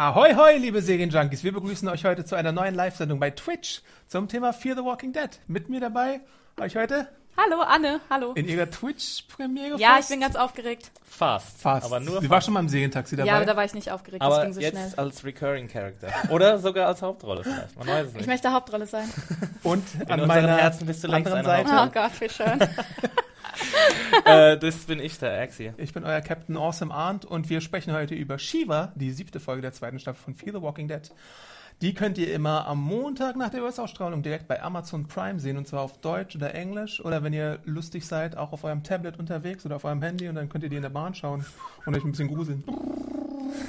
Ahoi, hoi, liebe Serienjunkies. Wir begrüßen euch heute zu einer neuen Live-Sendung bei Twitch zum Thema Fear the Walking Dead. Mit mir dabei, euch heute Hallo, Anne, hallo. in ihrer Twitch-Premiere Ja, fast? ich bin ganz aufgeregt. Fast. fast. Aber nur Sie war schon mal im Serientaxi dabei. Ja, aber da war ich nicht aufgeregt, das aber ging so jetzt schnell. als Recurring Character. Oder sogar als Hauptrolle vielleicht. Man weiß es Ich nicht. möchte Hauptrolle sein. Und In an unseren meiner Herzen bist du längst anderen Seite, Oh Gott, wie schön. äh, das bin ich, der Axi. ich bin euer Captain Awesome Arndt und wir sprechen heute über Shiva, die siebte Folge der zweiten Staffel von Fear the Walking Dead. Die könnt ihr immer am Montag nach der US-Ausstrahlung direkt bei Amazon Prime sehen und zwar auf Deutsch oder Englisch oder wenn ihr lustig seid, auch auf eurem Tablet unterwegs oder auf eurem Handy und dann könnt ihr die in der Bahn schauen und euch ein bisschen gruseln.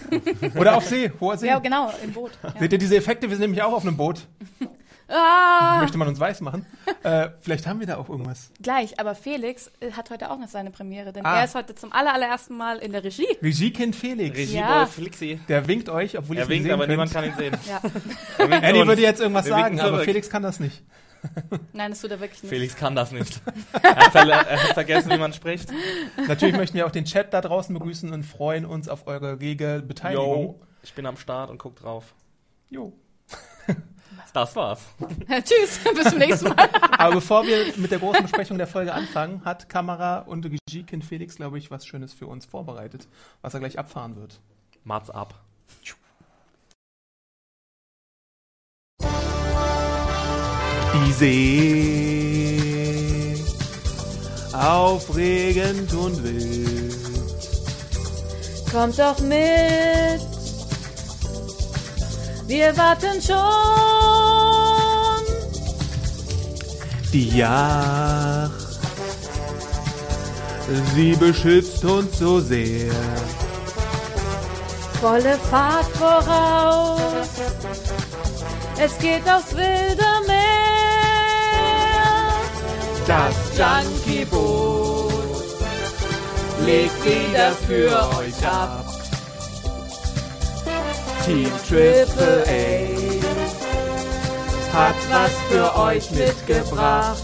oder auf See, hoher See. Ja, genau, im Boot. Ja. Seht ihr diese Effekte? Wir sind nämlich auch auf einem Boot. Ah, Möchte man uns weiß machen. Äh, vielleicht haben wir da auch irgendwas. gleich, aber Felix äh, hat heute auch noch seine Premiere, denn Ah. er ist heute zum aller, allerersten Mal in der Regie. Regiekind Felix. Regieboy Ja. Flixi. Der winkt euch, obwohl Er nicht winkt, sehen aber könnt. niemand kann ihn sehen. Ja. Andy uns. würde jetzt irgendwas Wir sagen, aber zurück. Felix kann das nicht. Nein, das tut er wirklich nicht. Felix kann das nicht. er, hat er hat vergessen, wie man spricht. Natürlich möchten wir auch den Chat da draußen begrüßen und freuen uns auf eure rege Beteiligung. Yo, ich bin am Start und guck drauf. Jo. Das war's. Tschüss, bis zum nächsten Mal. Aber bevor wir mit der großen Besprechung der Folge anfangen, hat Kamera und Regiekind Felix, glaube ich, was Schönes für uns vorbereitet, was er gleich abfahren wird. Mats ab. Die See, aufregend und wild. Kommt doch mit. Wir warten schon. Die Yacht, sie beschützt uns so sehr. Volle Fahrt voraus. Es geht aufs wilde Meer. Das Junkie-Boot legt wieder für euch ab. Team Triple A hat was für euch mitgebracht.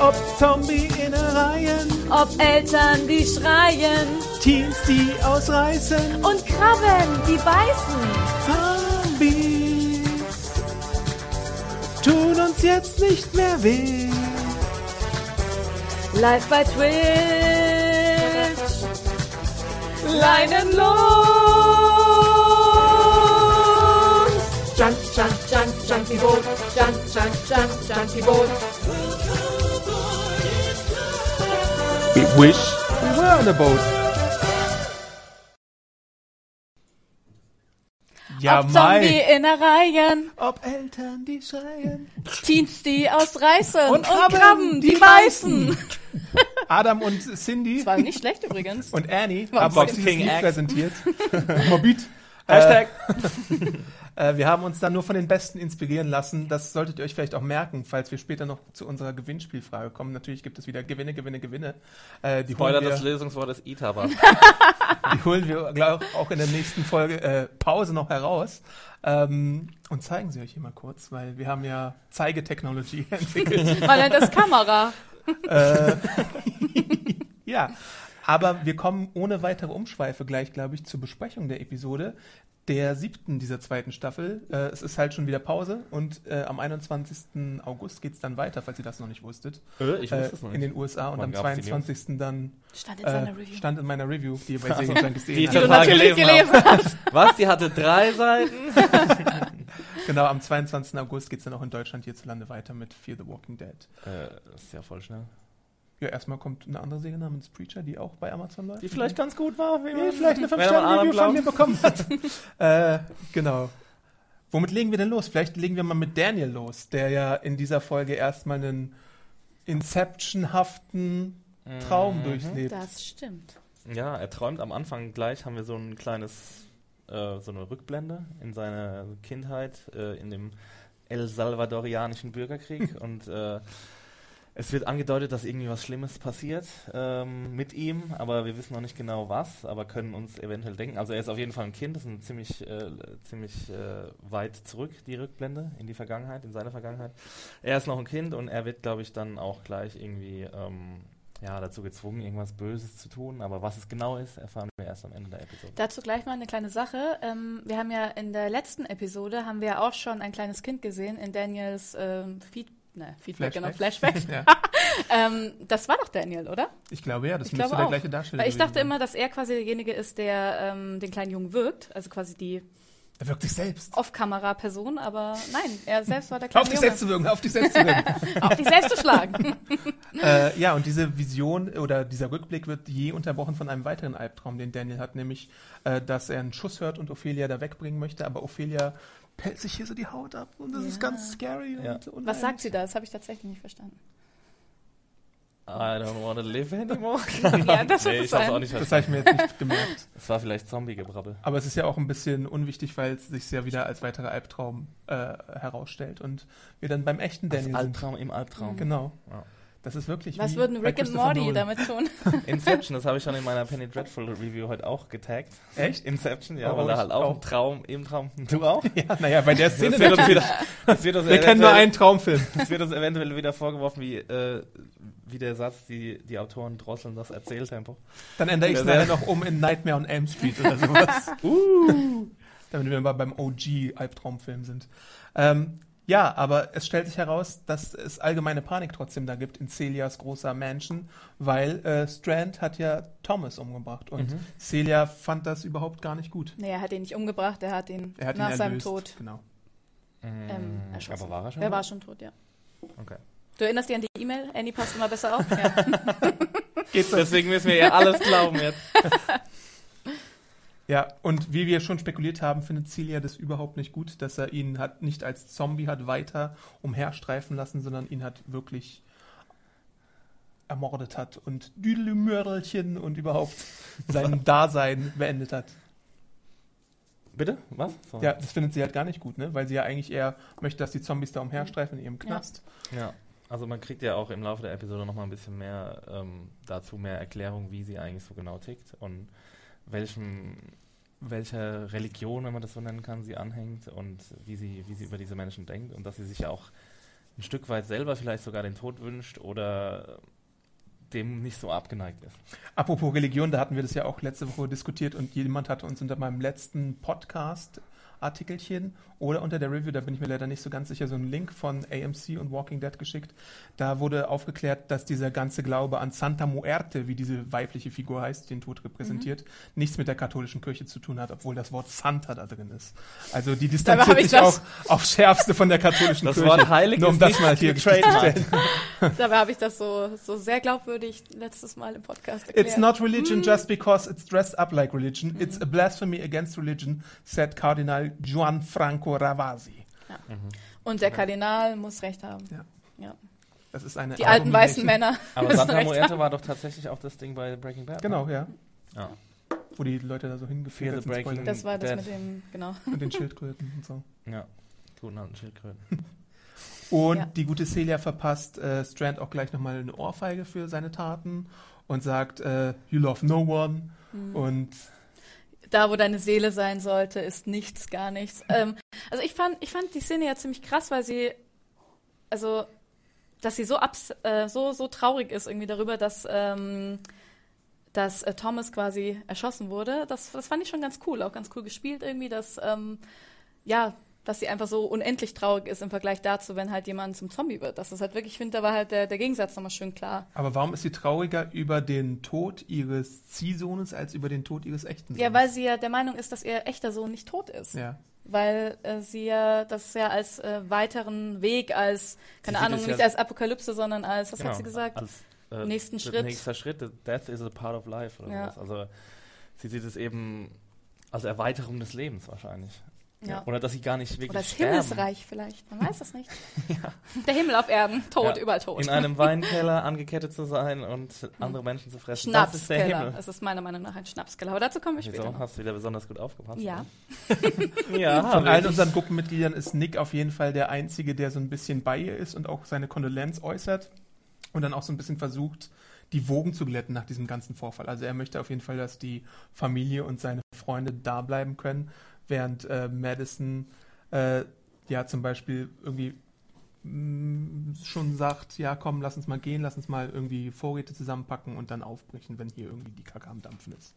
Ob Zombie-Innereien, Ob Eltern, die schreien Teams, die ausreißen, und Krabben, die beißen. Zombies tun uns jetzt nicht mehr weh. Live bei Twitch. Leinen los. Junk, Junk, Junk, Junkie Boot. Junk, Junk, Junk, Junkie Boot. We wish we were on a boat. Ja, Ob. Zombie-Innereien. Ob Eltern, die schreien. Teens, die ausreißen. Und Und, Krabben, Krabben, die, die beißen. Adam und Cindy Das war nicht schlecht übrigens. und Annie War haben Box King Lied präsentiert. Morbid. Hashtag. Äh, wir haben uns dann nur von den Besten inspirieren lassen. Das solltet ihr euch vielleicht auch merken, falls wir später noch zu unserer Gewinnspielfrage kommen. Natürlich gibt es wieder Gewinne, Gewinne, Gewinne. Äh, die, Spoiler, holen das wir, Lösungswort ist Itaba. die holen wir glaub, auch in der nächsten Folge äh, Pause noch heraus. Ähm, und zeigen sie euch hier mal kurz, weil wir haben ja Zeigetechnologie entwickelt. Man nennt das Kamera. Äh, ja, aber wir kommen ohne weitere Umschweife gleich, glaube ich, zur Besprechung der Episode der siebten dieser zweiten Staffel. Äh, es ist halt schon wieder Pause und äh, am 21. August geht es dann weiter, falls ihr das noch nicht wusstet. Äh, ich äh, wusste es noch in nicht. den USA und Wann am gab's die 22. dann Stand in äh, seiner Review. stand in meiner Review, die ihr bei Also, Serienjunkies die gesehen ich Die du habt. total natürlich gelesen gelesen hast. Was? Die hatte drei Seiten? Genau, am 22. August geht es dann auch in Deutschland hierzulande weiter mit Fear the Walking Dead. Äh, das ist ja voll schnell. Ja, erstmal kommt eine andere Serie namens Preacher, die auch bei Amazon läuft. Die vielleicht ganz gut war. Wie Ja, man- vielleicht eine wenn man 5-Sterne-Review Adam von mir bekommen hat. äh, genau. Womit legen wir denn los? Vielleicht legen wir mal mit Daniel los, der ja in dieser Folge erstmal einen Inception-haften Traum durchlebt. Das stimmt. Ja, er träumt am Anfang gleich, haben wir so ein kleines, äh, so eine Rückblende in seine Kindheit, äh, in dem El Salvadorianischen Bürgerkrieg und äh, es wird angedeutet, dass irgendwie was Schlimmes passiert ähm, mit ihm, aber wir wissen noch nicht genau was, aber können uns eventuell denken. Also er ist auf jeden Fall ein Kind, das ist ein ziemlich, äh, ziemlich äh, weit zurück, die Rückblende in die Vergangenheit, in seine Vergangenheit. Er ist noch ein Kind und er wird, glaube ich, dann auch gleich irgendwie ähm, ja, dazu gezwungen, irgendwas Böses zu tun. Aber was es genau ist, erfahren wir erst am Ende der Episode. Dazu gleich mal eine kleine Sache. Ähm, wir haben ja in der letzten Episode haben wir auch schon ein kleines Kind gesehen in Daniels ähm, Feed ne, Feedback, genau, Flashbacks. ja. ähm, das war doch Daniel, oder? Ich glaube ja, das Ich müsste der auch. gleiche Darsteller Weil ich dachte immer, dass er quasi derjenige ist, der ähm, den kleinen Jungen wirkt, also quasi die. Er wirkt sich selbst. Off-Kamera-Person, aber nein, er selbst war der Auf kleine dich Junge. selbst zu wirken, auf dich selbst zu wirken. Auf dich selbst zu schlagen. äh, ja, und diese Vision oder dieser Rückblick wird je unterbrochen von einem weiteren Albtraum, den Daniel hat, nämlich, äh, dass er einen Schuss hört und Ophelia da wegbringen möchte, aber Ophelia pellt sich hier so die Haut ab und das ist Ja. ganz scary. Ja. Was sagt sie da? Das habe ich tatsächlich nicht verstanden. I don't want to live anymore. Ja, das nee, ich sein. auch nicht Das habe ich mir jetzt nicht gemerkt. Es war vielleicht Zombie-Gebrabbel. Aber es ist ja auch ein bisschen unwichtig, weil es sich ja wieder als weiterer Albtraum äh, herausstellt und wir dann beim echten Daniel sind. Albtraum im Albtraum. Genau. Ja. Das ist wirklich Was wie würden Rick und Morty Nolan. damit tun? Inception, das habe ich schon in meiner Penny Dreadful Review heute auch getaggt. Echt? Inception, ja, Oh, weil da halt auch, auch. ein Traum im Traum. Du auch? Ja, naja, bei der Szene Das wird uns wieder, das wird uns Wir kennen nur einen Traumfilm. Es wird uns eventuell wieder vorgeworfen, wie, äh, wie der Satz, die, die Autoren drosseln das Erzähltempo. Dann ändere ich es nachher sehr- noch um in Nightmare on Elm Street oder sowas. uh. Damit wir mal beim OG-Albtraumfilm sind. Ähm, ja, aber es stellt sich heraus, dass es allgemeine Panik trotzdem da gibt in Celias großer Mansion, weil äh, Strand hat ja Thomas umgebracht und Mhm. Celia fand das überhaupt gar nicht gut. Nee, er hat ihn nicht umgebracht, er hat ihn Er hat nach ihn seinem erlöst. Tod Genau. ähm, erschossen. Aber war er schon? Er war schon tot, ja. Okay. Du erinnerst dich an die E-Mail? Annie passt immer besser auf? Ja. Deswegen müssen wir ja alles glauben jetzt. Ja, und wie wir schon spekuliert haben, findet Celia das überhaupt nicht gut, dass er ihn hat nicht als Zombie hat weiter umherstreifen lassen, sondern ihn hat wirklich ermordet hat und Düdelmördelchen und überhaupt sein Dasein beendet hat. Bitte? Was? Sorry. Ja, das findet sie halt gar nicht gut, ne? Weil sie ja eigentlich eher möchte, dass die Zombies da umherstreifen in ihrem Knast. Ja, also man kriegt ja auch im Laufe der Episode nochmal ein bisschen mehr ähm, dazu, mehr Erklärung, wie sie eigentlich so genau tickt und welchem, welcher Religion, wenn man das so nennen kann, sie anhängt und wie sie, wie sie über diese Menschen denkt und dass sie sich ja auch ein Stück weit selber vielleicht sogar den Tod wünscht oder dem nicht so abgeneigt ist. Apropos Religion, da hatten wir das ja auch letzte Woche diskutiert und jemand hatte uns unter meinem letzten Podcast Artikelchen oder unter der Review, da bin ich mir leider nicht so ganz sicher, so einen Link von AMC und Walking Dead geschickt. Da wurde aufgeklärt, dass dieser ganze Glaube an Santa Muerte, wie diese weibliche Figur heißt, die den Tod repräsentiert, nichts mit der katholischen Kirche zu tun hat, obwohl das Wort Santa da drin ist. Also die distanziert ich sich das- auch auf schärfste von der katholischen Das Kirche. Wort heilig Nur um ist das nicht mal hier getrademarkt. gestellt. Dabei habe ich das so, so sehr glaubwürdig letztes Mal im Podcast erklärt. It's not religion just because it's dressed up like religion. It's a blasphemy against religion, said Cardinal Gianfranco Ravasi. Und der Kardinal muss recht haben. Ja. Ja. Das ist eine Die alten weißen. Männer Aber müssen Santa Muerte war doch tatsächlich auch das Ding bei Breaking Bad. ne? Genau, ja. Ja. Wo die Leute da so hingeführt sind breaking- Spoiler. Das war das Dead. mit dem, genau. und den Schildkröten und so. ja. Guten alten Schildkröten. Und Ja. die gute Celia verpasst äh, Strand auch gleich nochmal eine Ohrfeige für seine Taten und sagt, äh, you love no one. Mhm. Und Da, wo deine Seele sein sollte, ist nichts, gar nichts. Ähm, also ich fand, ich fand die Szene ja ziemlich krass, weil sie, also, dass sie so abs, äh, so, so traurig ist irgendwie darüber, dass, ähm, dass äh, Thomas quasi erschossen wurde. Das, das fand ich schon ganz cool, auch ganz cool gespielt irgendwie, dass, ähm, ja, dass sie einfach so unendlich traurig ist im Vergleich dazu, wenn halt jemand zum Zombie wird. Das ist halt wirklich, ich finde, da war halt der, der Gegensatz nochmal schön klar. aber warum ist sie trauriger über den Tod ihres Ziehsohnes als über den Tod ihres echten Sohnes? Ja, weil sie ja der Meinung ist, dass ihr echter Sohn nicht tot ist. ja. weil äh, sie ja das ja als äh, weiteren Weg, als, keine Ahnung, nicht ja- als Apokalypse, sondern als, was Genau, hat sie gesagt? Als, äh, Nächsten Schritt. Nächster Schritt, Death is a part of life oder Ja. sowas. Also sie sieht es eben als Erweiterung des Lebens wahrscheinlich. Ja. Oder dass sie gar nicht wirklich Oder das sterben. Himmelsreich vielleicht. Man weiß das nicht. Der Himmel auf Erden, tot, Ja. überall tot. In einem Weinkeller angekettet zu sein und andere Menschen zu fressen. Das ist der Schnapskeller. Himmel. Es ist meiner Meinung nach ein Schnapskeller. Aber dazu kommen wir später Wieso? noch. Hast du wieder besonders gut aufgepasst? Ja. Ja, Von allen unseren Gruppenmitgliedern ist Nick auf jeden Fall der Einzige, der so ein bisschen bei ihr ist und auch seine Kondolenz äußert und dann auch so ein bisschen versucht, die Wogen zu glätten nach diesem ganzen Vorfall. Also er möchte auf jeden Fall, dass die Familie und seine Freunde da bleiben können, während äh, Madison äh, ja zum Beispiel irgendwie mh, schon sagt, ja komm, lass uns mal gehen, lass uns mal irgendwie Vorräte zusammenpacken und dann aufbrechen, wenn hier irgendwie die Kacke am Dampfen ist.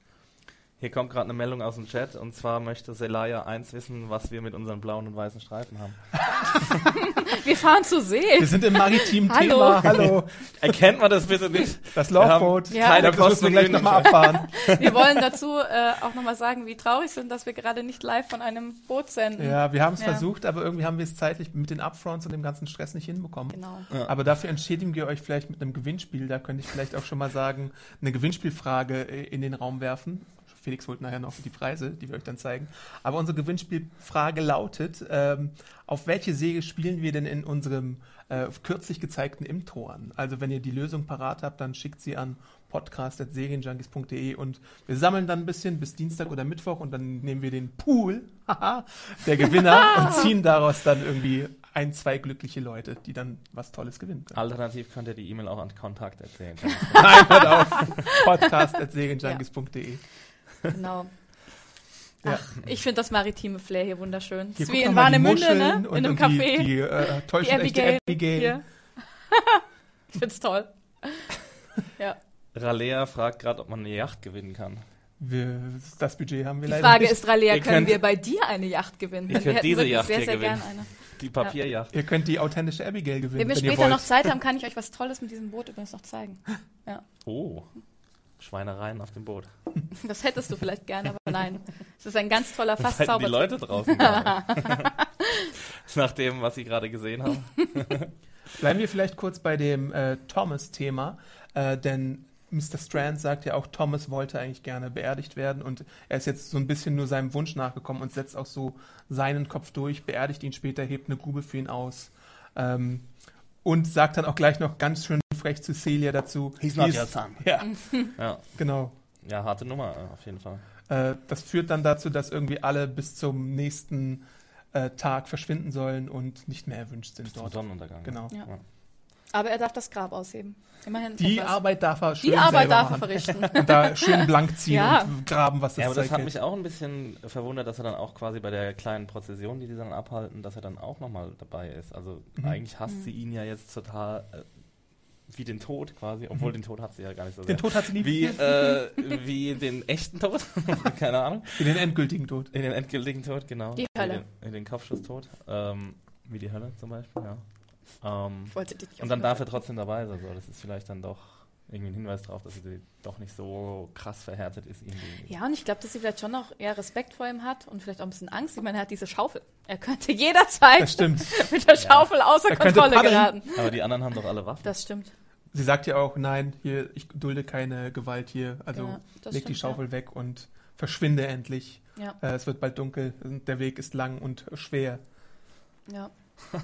Hier kommt gerade eine Meldung aus dem Chat und zwar möchte Selaya eins wissen, was wir mit unseren blauen und weißen Streifen haben. Wir fahren zu See. Wir sind im maritimen Hallo. Thema. Hallo. Erkennt man das bitte nicht? Das Laufboot. Ja. Glaube, das müssen wir gleich nochmal abfahren. Wir wollen dazu äh, auch nochmal sagen, wie traurig sind, dass wir gerade nicht live von einem Boot senden. Ja, wir haben es Ja. versucht, aber irgendwie haben wir es zeitlich mit den Upfronts und dem ganzen Stress nicht hinbekommen. Genau. Aber dafür entschädigen wir euch vielleicht mit einem Gewinnspiel. Da könnte ich vielleicht auch schon mal sagen, eine Gewinnspielfrage äh, in den Raum werfen. Felix holt nachher noch die Preise, die wir euch dann zeigen. Aber unsere Gewinnspielfrage lautet, ähm, auf welche Säge spielen wir denn in unserem äh, kürzlich gezeigten Imtoren? Also wenn ihr die Lösung parat habt, dann schickt sie an podcast.serienjunkies.de und wir sammeln dann ein bisschen bis Dienstag oder Mittwoch und dann nehmen wir den Pool der Gewinner und ziehen daraus dann irgendwie ein, zwei glückliche Leute, die dann was Tolles gewinnen können. Alternativ könnt ihr die E-Mail auch an Kontakt erzählen. Nein, hört auf. Podcast.serienjunkies.de genau. Ja. Ach, ich finde das maritime Flair hier wunderschön. Hier ist wie in die Warnemünde, ne? In und- einem Café. Die, die äh, Die täuschen echte Abigail. Abigail. Hier. ich find's toll. ja. Ralea fragt gerade, ob man eine Yacht gewinnen kann. Wir, das Budget haben wir Die leider Frage nicht. ist, Ralea, Ihr können könnt- wir bei dir eine Yacht gewinnen? Ihr Wir könnt hätten diese Yacht sehr, hier sehr gewinnen. gern eine. Die Papierjacht. Ihr könnt die authentische Abigail gewinnen, Wenn wir wenn ihr später wollt. noch Zeit haben, kann ich euch was Tolles mit diesem Boot übrigens noch zeigen. Oh. Schweinereien auf dem Boot. Das hättest du vielleicht gerne, aber nein. Es ist ein ganz toller Was hätten die Fasszauber. Leute draußen? Nach dem, was sie gerade gesehen haben. Bleiben wir vielleicht kurz bei dem äh, Thomas-Thema, äh, denn Mr. Strand sagt ja auch, Thomas wollte eigentlich gerne beerdigt werden und er ist jetzt so ein bisschen nur seinem Wunsch nachgekommen und setzt auch so seinen Kopf durch, beerdigt ihn später, hebt eine Grube für ihn aus ähm, und sagt dann auch gleich noch ganz schön frech zu Celia dazu. He's not "He's- your son." Ja, Ja, genau. ja harte Nummer auf jeden Fall. Äh, das führt dann dazu, dass irgendwie alle bis zum nächsten äh, Tag verschwinden sollen und nicht mehr erwünscht sind Bis zum dort. Sonnenuntergang. Genau. Ja. Aber er darf das Grab ausheben. Immerhin. Die etwas. Arbeit darf er schön Die Arbeit darf er verrichten. Und da schön blank ziehen Ja. und graben, was das Ja, aber das hat mich auch ein bisschen verwundert, dass er dann auch quasi bei der kleinen Prozession, die die dann abhalten, dass er dann auch nochmal dabei ist. Also Mhm. eigentlich hasst sie ihn ja jetzt total äh, wie den Tod quasi, obwohl den Tod hat sie ja gar nicht so sehr. Mhm. Den Tod hat sie lieb. wie, äh, wie den echten Tod, keine Ahnung. Wie den endgültigen Tod. In den endgültigen Tod, genau. Die Hölle. Den, in den Kopfschusstod. Ähm, wie die Hölle zum Beispiel, ja. Ähm, wollte dich nicht und dann darf er trotzdem dabei sein. So. Das ist vielleicht dann doch irgendwie ein Hinweis darauf, dass sie doch nicht so krass verhärtet ist ihm gegenüber. Ja, und ich glaube, dass sie vielleicht schon noch eher Respekt vor ihm hat und vielleicht auch ein bisschen Angst. Ich meine, er hat diese Schaufel. Er könnte jederzeit Das stimmt. mit der Schaufel außer Er Kontrolle geraten. Aber die anderen haben doch alle Waffen. Das stimmt. Sie sagt ja auch, nein, hier, ich dulde keine Gewalt hier. Also Ja, leg die stimmt, Schaufel weg und verschwinde endlich. Ja, Äh, es wird bald dunkel. und Der Weg ist lang und schwer. ja.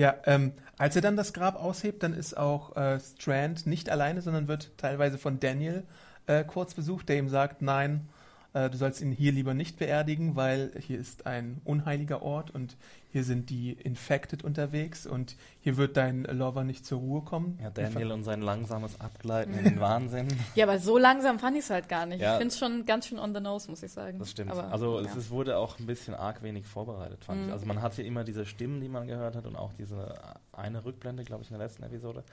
Ja, ähm, als er dann das Grab aushebt, dann ist auch äh, Strand nicht alleine, sondern wird teilweise von Daniel äh, kurz besucht, der ihm sagt, nein, du sollst ihn hier lieber nicht beerdigen, weil hier ist ein unheiliger Ort und hier sind die Infected unterwegs und hier wird dein Lover nicht zur Ruhe kommen. Ja, Daniel und sein langsames Abgleiten in den Wahnsinn. Ja, aber so langsam fand ich es halt gar nicht. Ja. Ich finde es schon ganz schön on the nose, muss ich sagen. Das stimmt. Aber, also ja. es ist, wurde auch ein bisschen arg wenig vorbereitet, fand Mhm. ich. Also man hatte immer diese Stimmen, die man gehört hat und auch diese eine Rückblende, glaube ich, in der letzten Episode.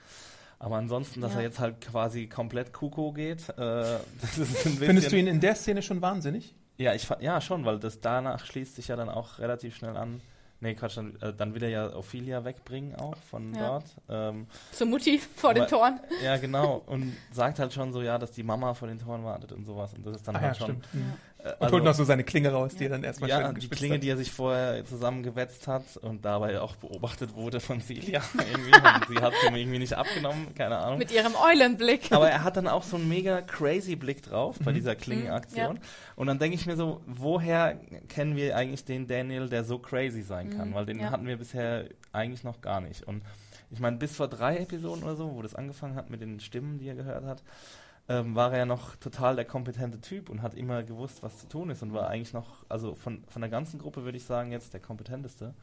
Aber ansonsten, dass Ja. er jetzt halt quasi komplett Kuko geht, äh, das ist ein bisschen... Findest du ihn in der Szene schon wahnsinnig? Ja, ich ja schon, weil das danach schließt sich ja dann auch relativ schnell an. Nee, Quatsch, dann, äh, dann will er ja Ophelia wegbringen auch von Ja. dort. Ähm, Zur Mutti vor den Aber- Toren. ja, genau. Und sagt halt schon so, ja, dass die Mama vor den Toren wartet und sowas. Und das ist dann Ah ja, halt schon stimmt. Mhm. Äh, Und holt noch so seine Klinge raus, die er dann erstmal ja, schön die Klinge, hat. die er sich vorher zusammengewetzt hat und dabei auch beobachtet wurde von Celia. irgendwie. Und sie hat es ihm irgendwie nicht abgenommen, keine Ahnung. Mit ihrem Eulenblick. Aber er hat dann auch so einen mega crazy Blick drauf Mhm. bei dieser Klingenaktion. Mhm, Und dann denke ich mir so, woher kennen wir eigentlich den Daniel, der so crazy sein kann? Mhm, Weil den ja. hatten wir bisher eigentlich noch gar nicht. Und ich meine, bis vor drei Episoden oder so, wo das angefangen hat mit den Stimmen, die er gehört hat, ähm, war er ja noch total der kompetente Typ und hat immer gewusst, was zu tun ist und war eigentlich noch, also von, von der ganzen Gruppe würde ich sagen, jetzt der kompetenteste.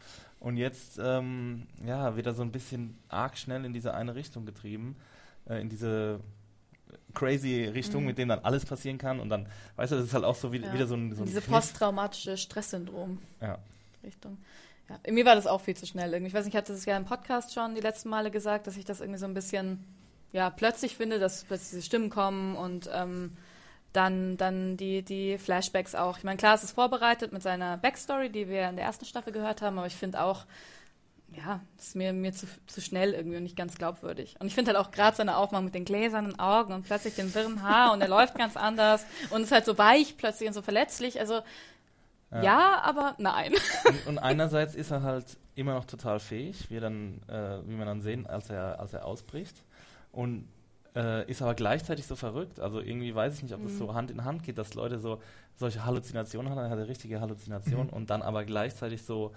Und jetzt, ähm, ja, wird er so ein bisschen arg schnell in diese eine Richtung getrieben, äh, in diese crazy Richtung, Mhm. mit dem dann alles passieren kann und dann, weißt du, das ist halt auch so wie, Ja. wieder so ein, so In ein diese Kniff. posttraumatische Stresssyndrom. Ja. Richtung. Ja, mir war das auch viel zu schnell. Irgendwie. Ich weiß nicht, ich hatte das ja im Podcast schon die letzten Male gesagt, dass ich das irgendwie so ein bisschen ja, plötzlich finde, dass plötzlich diese Stimmen kommen und ähm, dann, dann die, die Flashbacks auch. Ich meine, klar, es ist vorbereitet mit seiner Backstory, die wir in der ersten Staffel gehört haben, aber ich finde auch, ja, ist mir, mir zu, zu schnell irgendwie und nicht ganz glaubwürdig. Und ich finde halt auch gerade seine Aufmachung mit den gläsernen Augen und plötzlich dem wirren Haar und er läuft ganz anders und ist halt so weich plötzlich und so verletzlich. Also, ja, aber nein. Und, und einerseits ist er halt immer noch total fähig, wie, dann, äh, wie wir dann sehen, als er, als er ausbricht. Und äh, ist aber gleichzeitig so verrückt. Also irgendwie weiß ich nicht, ob das Mhm. so Hand in Hand geht, dass Leute so solche Halluzinationen haben. Er hatte richtige Halluzinationen und dann aber gleichzeitig so,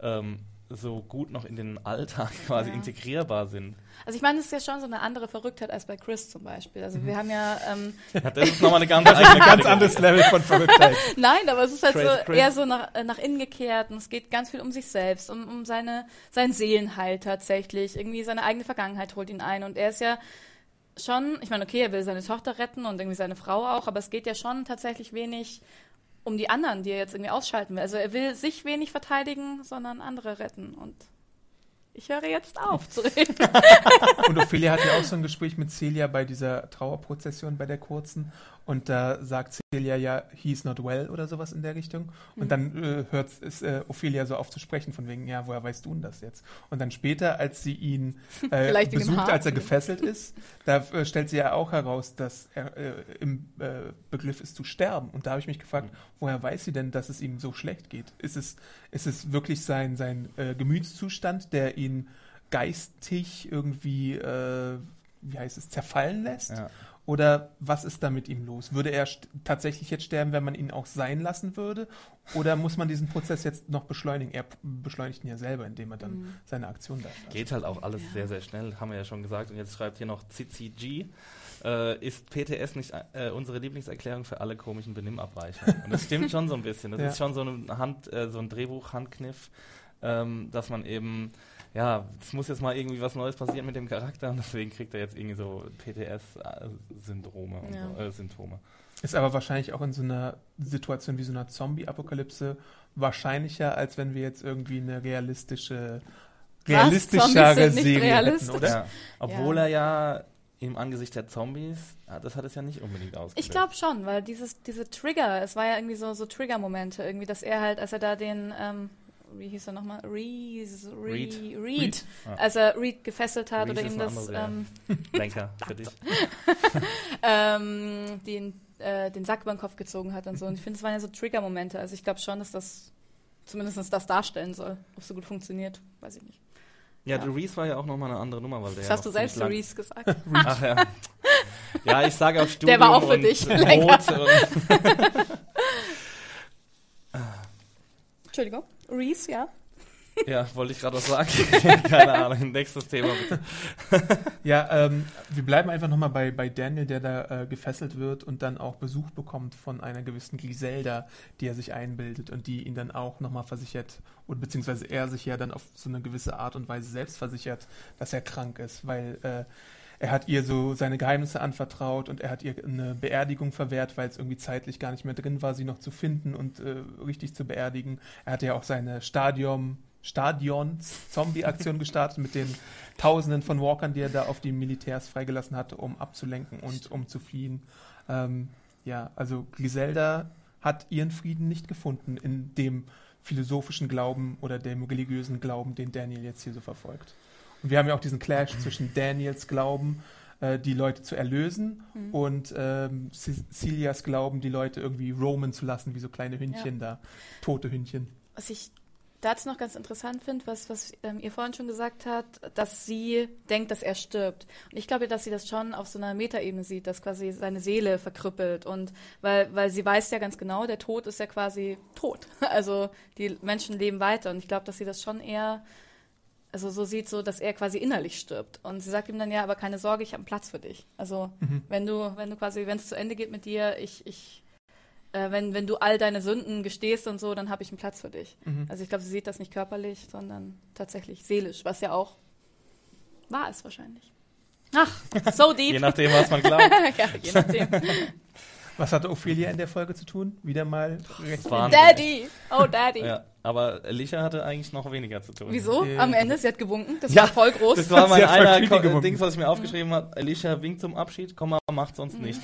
ähm, so gut noch in den Alltag quasi Ja. integrierbar sind. Also ich meine, es ist ja schon so eine andere Verrücktheit als bei Chris zum Beispiel. Also wir haben ja, ähm, Ja, das ist nochmal eine ganz eigene Ein ganz anderes Level von Verrücktheit. nein, aber es ist halt Crazy so Chris. eher so nach, äh, nach innen gekehrt und es geht ganz viel um sich selbst, um, um seine, seinen Seelenheil tatsächlich. Irgendwie seine eigene Vergangenheit holt ihn ein und er ist ja schon, ich meine, okay, er will seine Tochter retten und irgendwie seine Frau auch, aber es geht ja schon tatsächlich wenig um die anderen, die er jetzt irgendwie ausschalten will. Also er will sich wenig verteidigen, sondern andere retten und ich höre jetzt auf zu reden. Und Ophelia hat ja auch so ein Gespräch mit Celia bei dieser Trauerprozession bei der kurzen. Und da sagt Celia ja, he's not well oder sowas in der Richtung. Und dann äh, hört es, äh, Ophelia so auf zu sprechen, von wegen, ja, woher weißt du denn das jetzt? Und dann später, als sie ihn äh, besucht, als er gefesselt ist, da äh, stellt sie ja auch heraus, dass er äh, im äh, Begriff ist zu sterben. Und da habe ich mich gefragt, woher weiß sie denn, dass es ihm so schlecht geht? Ist es, ist es wirklich sein, sein äh, Gemütszustand, der ihn geistig irgendwie, äh, wie heißt es, zerfallen lässt? Ja. Oder was ist da mit ihm los? Würde er tatsächlich jetzt sterben, wenn man ihn auch sein lassen würde? Oder muss man diesen Prozess jetzt noch beschleunigen? Er beschleunigt ihn ja selber, indem er dann Mhm. seine Aktion da fährt. Geht halt auch alles sehr, sehr schnell, haben wir ja schon gesagt. Und jetzt schreibt hier noch Zizi G. Äh, ist PTS nicht äh, unsere Lieblingserklärung für alle komischen Benimmabweichungen? Und das stimmt schon so ein bisschen. Das Ja. ist schon so, eine Hand, äh, so ein Drehbuch-Handkniff, ähm, dass man eben, ja, es muss jetzt mal irgendwie was Neues passieren mit dem Charakter und deswegen kriegt er jetzt irgendwie so PTS-Syndrome und Ja. so, äh, Symptome. Ist aber wahrscheinlich auch in so einer Situation wie so einer Zombie-Apokalypse wahrscheinlicher, als wenn wir jetzt irgendwie eine realistische, realistischere Serie realistisch. hätten, oder? Ja. Obwohl Ja. er ja im Angesicht der Zombies, ah, das hat es ja nicht unbedingt ausgelöst. Ich glaube schon, weil dieses, diese Trigger, es war ja irgendwie so, so Trigger-Momente, irgendwie, dass er halt, als er da den, ähm, wie hieß er nochmal? Reese, Re, Reed. Reed. Reed? Ja. Als er Reed gefesselt hat Reese oder ihm das, andere ähm, Lenker für dich. ähm, den, äh, den Sack über den Kopf gezogen hat und so. Und ich finde, es waren ja so Trigger-Momente. Also ich glaube schon, dass das zumindest das darstellen soll. Ob es so gut funktioniert, weiß ich nicht. Ja, Ja. der Reese war ja auch nochmal eine andere Nummer, weil der Das ja hast du selbst, Reese, gesagt. Ach ja. Ja, ich sage auf Studium Der war auch für dich. Rot Entschuldigung. Reese, ja. ja, wollte ich gerade was sagen. Keine Ahnung. Nächstes Thema bitte. Ja, ähm, wir bleiben einfach nochmal bei, bei Daniel, der da äh, gefesselt wird und dann auch Besuch bekommt von einer gewissen Griselda, die er sich einbildet und die ihn dann auch nochmal versichert, und beziehungsweise er sich ja dann auf so eine gewisse Art und Weise selbst versichert, dass er krank ist, weil äh, er hat ihr so seine Geheimnisse anvertraut und er hat ihr eine Beerdigung verwehrt, weil es irgendwie zeitlich gar nicht mehr drin war, sie noch zu finden und äh, richtig zu beerdigen. Er hatte ja auch seine Stadion, Stadions-Zombie-Aktion gestartet mit den Tausenden von Walkern, die er da auf die Militärs freigelassen hatte, um abzulenken und um zu fliehen. Ähm, ja, also Griselda hat ihren Frieden nicht gefunden in dem philosophischen Glauben oder dem religiösen Glauben, den Daniel jetzt hier so verfolgt. Und wir haben ja auch diesen Clash zwischen Daniels Glauben äh, die Leute zu erlösen Mhm. und ähm, Ce- Celias Glauben, die Leute irgendwie roamen zu lassen, wie so kleine Hündchen da, tote Hündchen. Was ich dazu noch ganz interessant finde, was, was ähm, ihr vorhin schon gesagt habt, dass sie denkt, dass er stirbt. Und ich glaube, dass sie das schon auf so einer Metaebene sieht, dass quasi seine Seele verkrüppelt. Und weil, weil sie weiß ja ganz genau, der Tod ist ja quasi tot. Also die Menschen leben weiter. Und ich glaube, dass sie das schon eher, also so sieht, so, dass er quasi innerlich stirbt. Und sie sagt ihm dann, ja, aber keine Sorge, ich habe einen Platz für dich. Also wenn du, wenn du quasi, wenn es zu Ende geht mit dir, ich, ich, äh, wenn, wenn du all deine Sünden gestehst und so, dann habe ich einen Platz für dich. Also ich glaube, sie sieht das nicht körperlich, sondern tatsächlich seelisch, was ja auch wahr ist wahrscheinlich. Ach, so deep. Je nachdem, was man glaubt. ja, je nachdem. Was hatte Ophelia in der Folge zu tun? Wieder mal recht. Daddy! Oh, Daddy. Ja, aber Alicia hatte eigentlich noch weniger zu tun. Wieso? Äh, Am Ende, sie hat gewunken. Das Ja, war voll groß. Das war mein einer gewunken. Dings, was ich mir aufgeschrieben habe. Alicia winkt zum Abschied, Komma, macht sonst Mhm. nichts.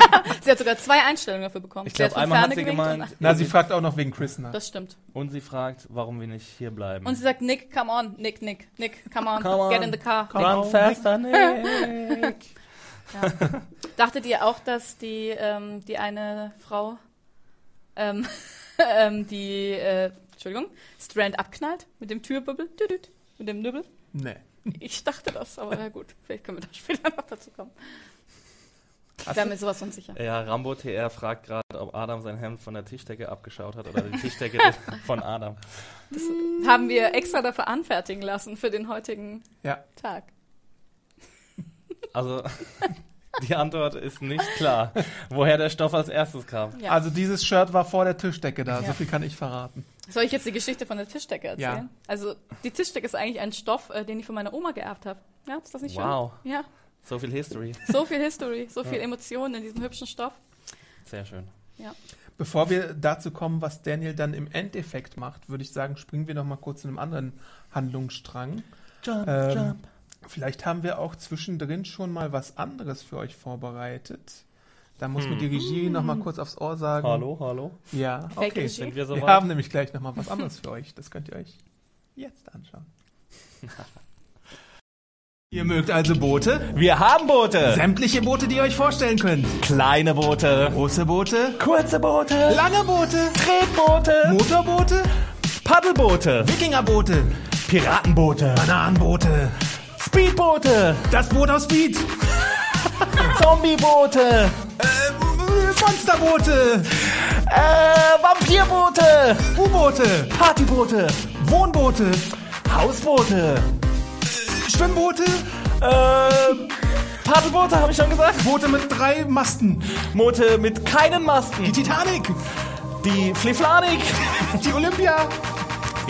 sie hat sogar zwei Einstellungen dafür bekommen. Ich Sie hat glaube, einmal hat sie gemeint, und- Na, sie fragt auch noch wegen Chris nach. Das stimmt. und sie fragt, warum wir nicht hier bleiben. Und sie sagt, Nick, come on, Nick, Nick, Nick, come on, Come on. get in the car. Come Nick. on. Run faster, Nick. Ja. Dachtet ihr auch, dass die, ähm, die eine Frau, ähm, ähm, die, äh, Entschuldigung, Strand abknallt mit dem Türbübbel, düdüt, mit dem Nübbel? Nee. Ich dachte das, aber ja gut, vielleicht können wir da später noch dazu kommen. Ich wäre mir sowas unsicher. Ja, Rambo TR fragt gerade, ob Adam sein Hemd von der Tischdecke abgeschaut hat oder die Tischdecke von Adam. Das haben wir extra dafür anfertigen lassen für den heutigen Ja. Tag. Also, die Antwort ist nicht klar, woher der Stoff als erstes kam. Ja. Also dieses Shirt war vor der Tischdecke da, Ja. so viel kann ich verraten. Soll ich jetzt die Geschichte von der Tischdecke erzählen? Ja. Also die Tischdecke ist eigentlich ein Stoff, äh, den ich von meiner Oma geerbt habe. Ja, ist das nicht Wow. schön? Ja, So viel History. so viel History, so viel Emotionen in diesem hübschen Stoff. Sehr schön. Ja. Bevor wir dazu kommen, was Daniel dann im Endeffekt macht, würde ich sagen, springen wir noch mal kurz zu einem anderen Handlungsstrang. Jump, Ähm, Vielleicht haben wir auch zwischendrin schon mal was anderes für euch vorbereitet. Da muss mir die Regie noch mal kurz aufs Ohr sagen. Hallo, hallo. Ja, okay. Sind wir Wir soweit? haben nämlich gleich noch mal was anderes für euch. Das könnt ihr euch jetzt anschauen. Ihr mögt also Boote? Wir haben Boote. Sämtliche Boote, die ihr euch vorstellen könnt. Kleine Boote. Große Boote, Kurze Boote. lange Boote, Tretboote. Motorboote, Paddelboote. Wikingerboote, Piratenboote. Bananenboote, Speedboote. das Boot aus Speed, Zombieboote. äh, Monsterboote, Äh, Vampirboote. U-Boote, Partyboote. Wohnboote, Hausboote. Schwimmboote, Äh, Paddelboote habe ich schon gesagt. Boote mit drei Masten, Boote mit keinen die Masten. Titanic, Die Fliflanik. die Olympia,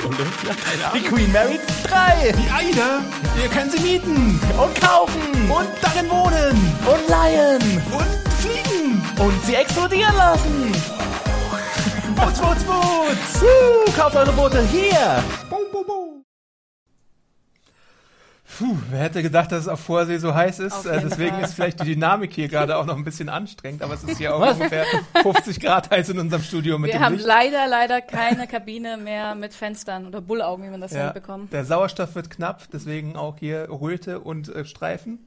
Die Olympia. Die Queen Mary 3. die Aida. Ihr könnt sie mieten Und kaufen. und darin wohnen Und leihen. und fliegen. Und sie explodieren lassen. Boots, Boots, Boots. Woo, kauft eure Boote hier. Boom, boom, boom. Puh, wer hätte gedacht, dass es auf Vorsee so heiß ist? Äh, deswegen Fall. ist vielleicht die Dynamik hier gerade auch noch ein bisschen anstrengend, aber es ist hier auch ungefähr 50 Grad heiß in unserem Studio mit Wir dem haben Licht. leider, leider keine Kabine mehr mit Fenstern oder Bullaugen, wie man das Ja, ja. bekommen. der Sauerstoff wird knapp, deswegen auch hier Röte und äh, Streifen.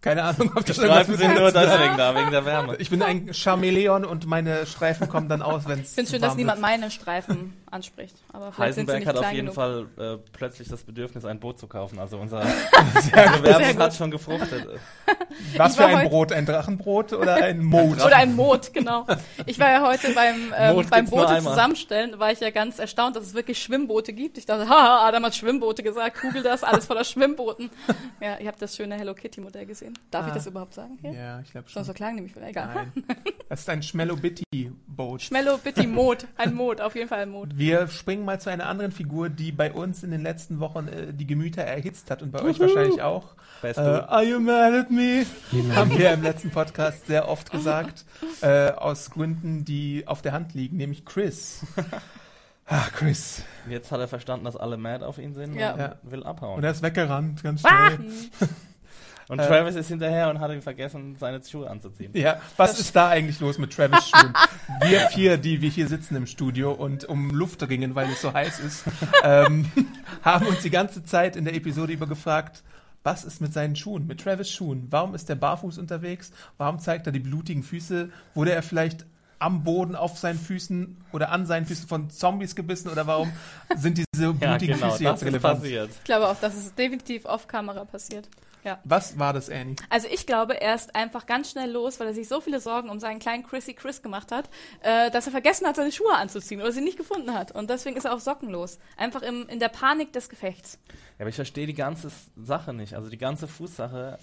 Keine Ahnung, ob das Streifen sind nur deswegen da, wegen der Wärme. Ich bin ein Chamäleon und meine Streifen kommen dann aus, wenn es Ich finde schön, dass niemand meine Streifen anspricht. Aber Heisenberg hat auf jeden genug. Fall äh, plötzlich das Bedürfnis, ein Boot zu kaufen. Also unser gut. hat schon gefruchtet. Was Ich für ein Brot? Ein Drachenbrot oder ein Mond? Oder ein Mot, genau. Ich war ja heute beim, ähm, beim Boote zusammenstellen, da war ich ja ganz erstaunt, dass es wirklich Schwimmboote gibt. Ich dachte, haha, Adam hat Schwimmboote gesagt, google das, alles voller Schwimmbooten. Ja, ich habe das schöne Hello Kitty Modell gesehen. Darf ich Ah. das überhaupt sagen? Hier? Ja, ich glaube Schon schon. so klang nämlich, egal. Nein. Das ist ein Schmellobitti-Boot. Schmello, bitte Mod, ein Mod, auf jeden Fall ein Mod. Wir springen mal zu einer anderen Figur, die bei uns in den letzten Wochen äh, die Gemüter erhitzt hat und bei euch wahrscheinlich auch. Best Äh, du. are you mad at me? Haben wir im letzten Podcast sehr oft gesagt. Äh, aus Gründen, die auf der Hand liegen, nämlich Chris. Ach, Chris. Jetzt hat er verstanden, dass alle mad auf ihn sind Ja. und Ja. will abhauen. Und er ist weggerannt, ganz schnell. Und Äh, Travis ist hinterher und hat ihn vergessen, seine Schuhe anzuziehen. Ja, was ist da eigentlich los mit Travis Schuhen? Wir vier, die wir hier sitzen im Studio und um Luft ringen, weil es so heiß ist, ähm, haben uns die ganze Zeit in der Episode über gefragt, was ist mit seinen Schuhen, mit Travis Schuhen? Warum ist der barfuß unterwegs? Warum zeigt er die blutigen Füße? Wurde er vielleicht am Boden auf seinen Füßen oder an seinen Füßen von Zombies gebissen oder warum sind diese blutigen Ja, genau, Füße das jetzt ist relevant? passiert. Ich glaube auch, dass es definitiv off-Kamera passiert. Ja. Was war das, Annie? Also ich glaube, er ist einfach ganz schnell los, weil er sich so viele Sorgen um seinen kleinen Chrissy Chris gemacht hat, äh, dass er vergessen hat, seine Schuhe anzuziehen oder sie nicht gefunden hat. Und deswegen ist er auf Socken los. Einfach im, in der Panik des Gefechts. Ja, aber ich verstehe die ganze Sache nicht. Also die ganze Fußsache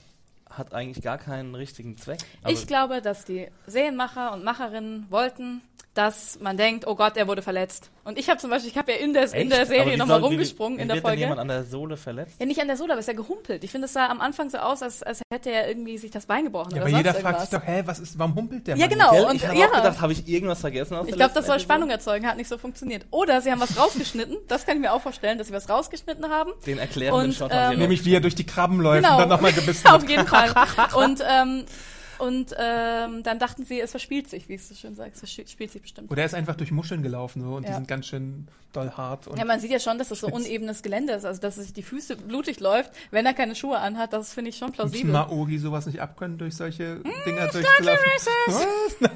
hat eigentlich gar keinen richtigen Zweck. Ich glaube, dass die Serienmacher und Macherinnen wollten, dass man denkt, oh Gott, er wurde verletzt. Und ich habe zum Beispiel, ich habe ja in der, in der Serie nochmal soll- wie- rumgesprungen wie in der wird denn Folge. jemand an der Sohle verletzt? Ja, nicht an der Sohle, aber ist ja gehumpelt. Ich finde, es sah am Anfang so aus, als, als hätte er irgendwie sich das Bein gebrochen Ja, oder aber sonst jeder irgendwas. fragt sich doch, hä, was ist, warum humpelt der Ja, Mann genau. Gell? und ich habe ja. auch gedacht, habe ich irgendwas vergessen aus Ich glaube, das soll? Spannung erzeugen, hat nicht so funktioniert. Oder sie haben was rausgeschnitten, das kann ich mir auch vorstellen, dass sie was rausgeschnitten haben. Den erklärenden Und, Shot haben sie ähm, Nämlich wie er durch die Krabben läuft Genau. und dann nochmal gebissen Auf jeden Fall. Und, ähm, und ähm, dann dachten sie, es verspielt sich, wie es so schön sagt. Es verspielt sich bestimmt. Oder er ist einfach durch Muscheln gelaufen so, und die Ja. sind ganz schön doll hart. Und Ja, man sieht ja schon, dass es so unebenes Gelände ist, also dass sich die Füße blutig läuft, wenn er keine Schuhe anhat, das finde ich schon Muss plausibel. Maori sowas nicht abkönnen, durch solche Dinger durchzulaufen? Was?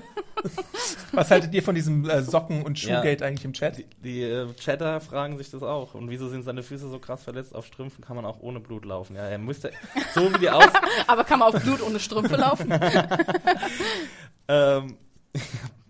Was haltet ihr von diesem äh, Socken- und Ja. Schuhgate eigentlich im Chat? Die, die äh, Chatter fragen sich das auch. Und wieso sind seine Füße so krass verletzt? Auf Strümpfen kann man auch ohne Blut laufen. Ja, er müsste, so wie die aus, Aber kann man auf Blut ohne Strümpfe laufen? ähm,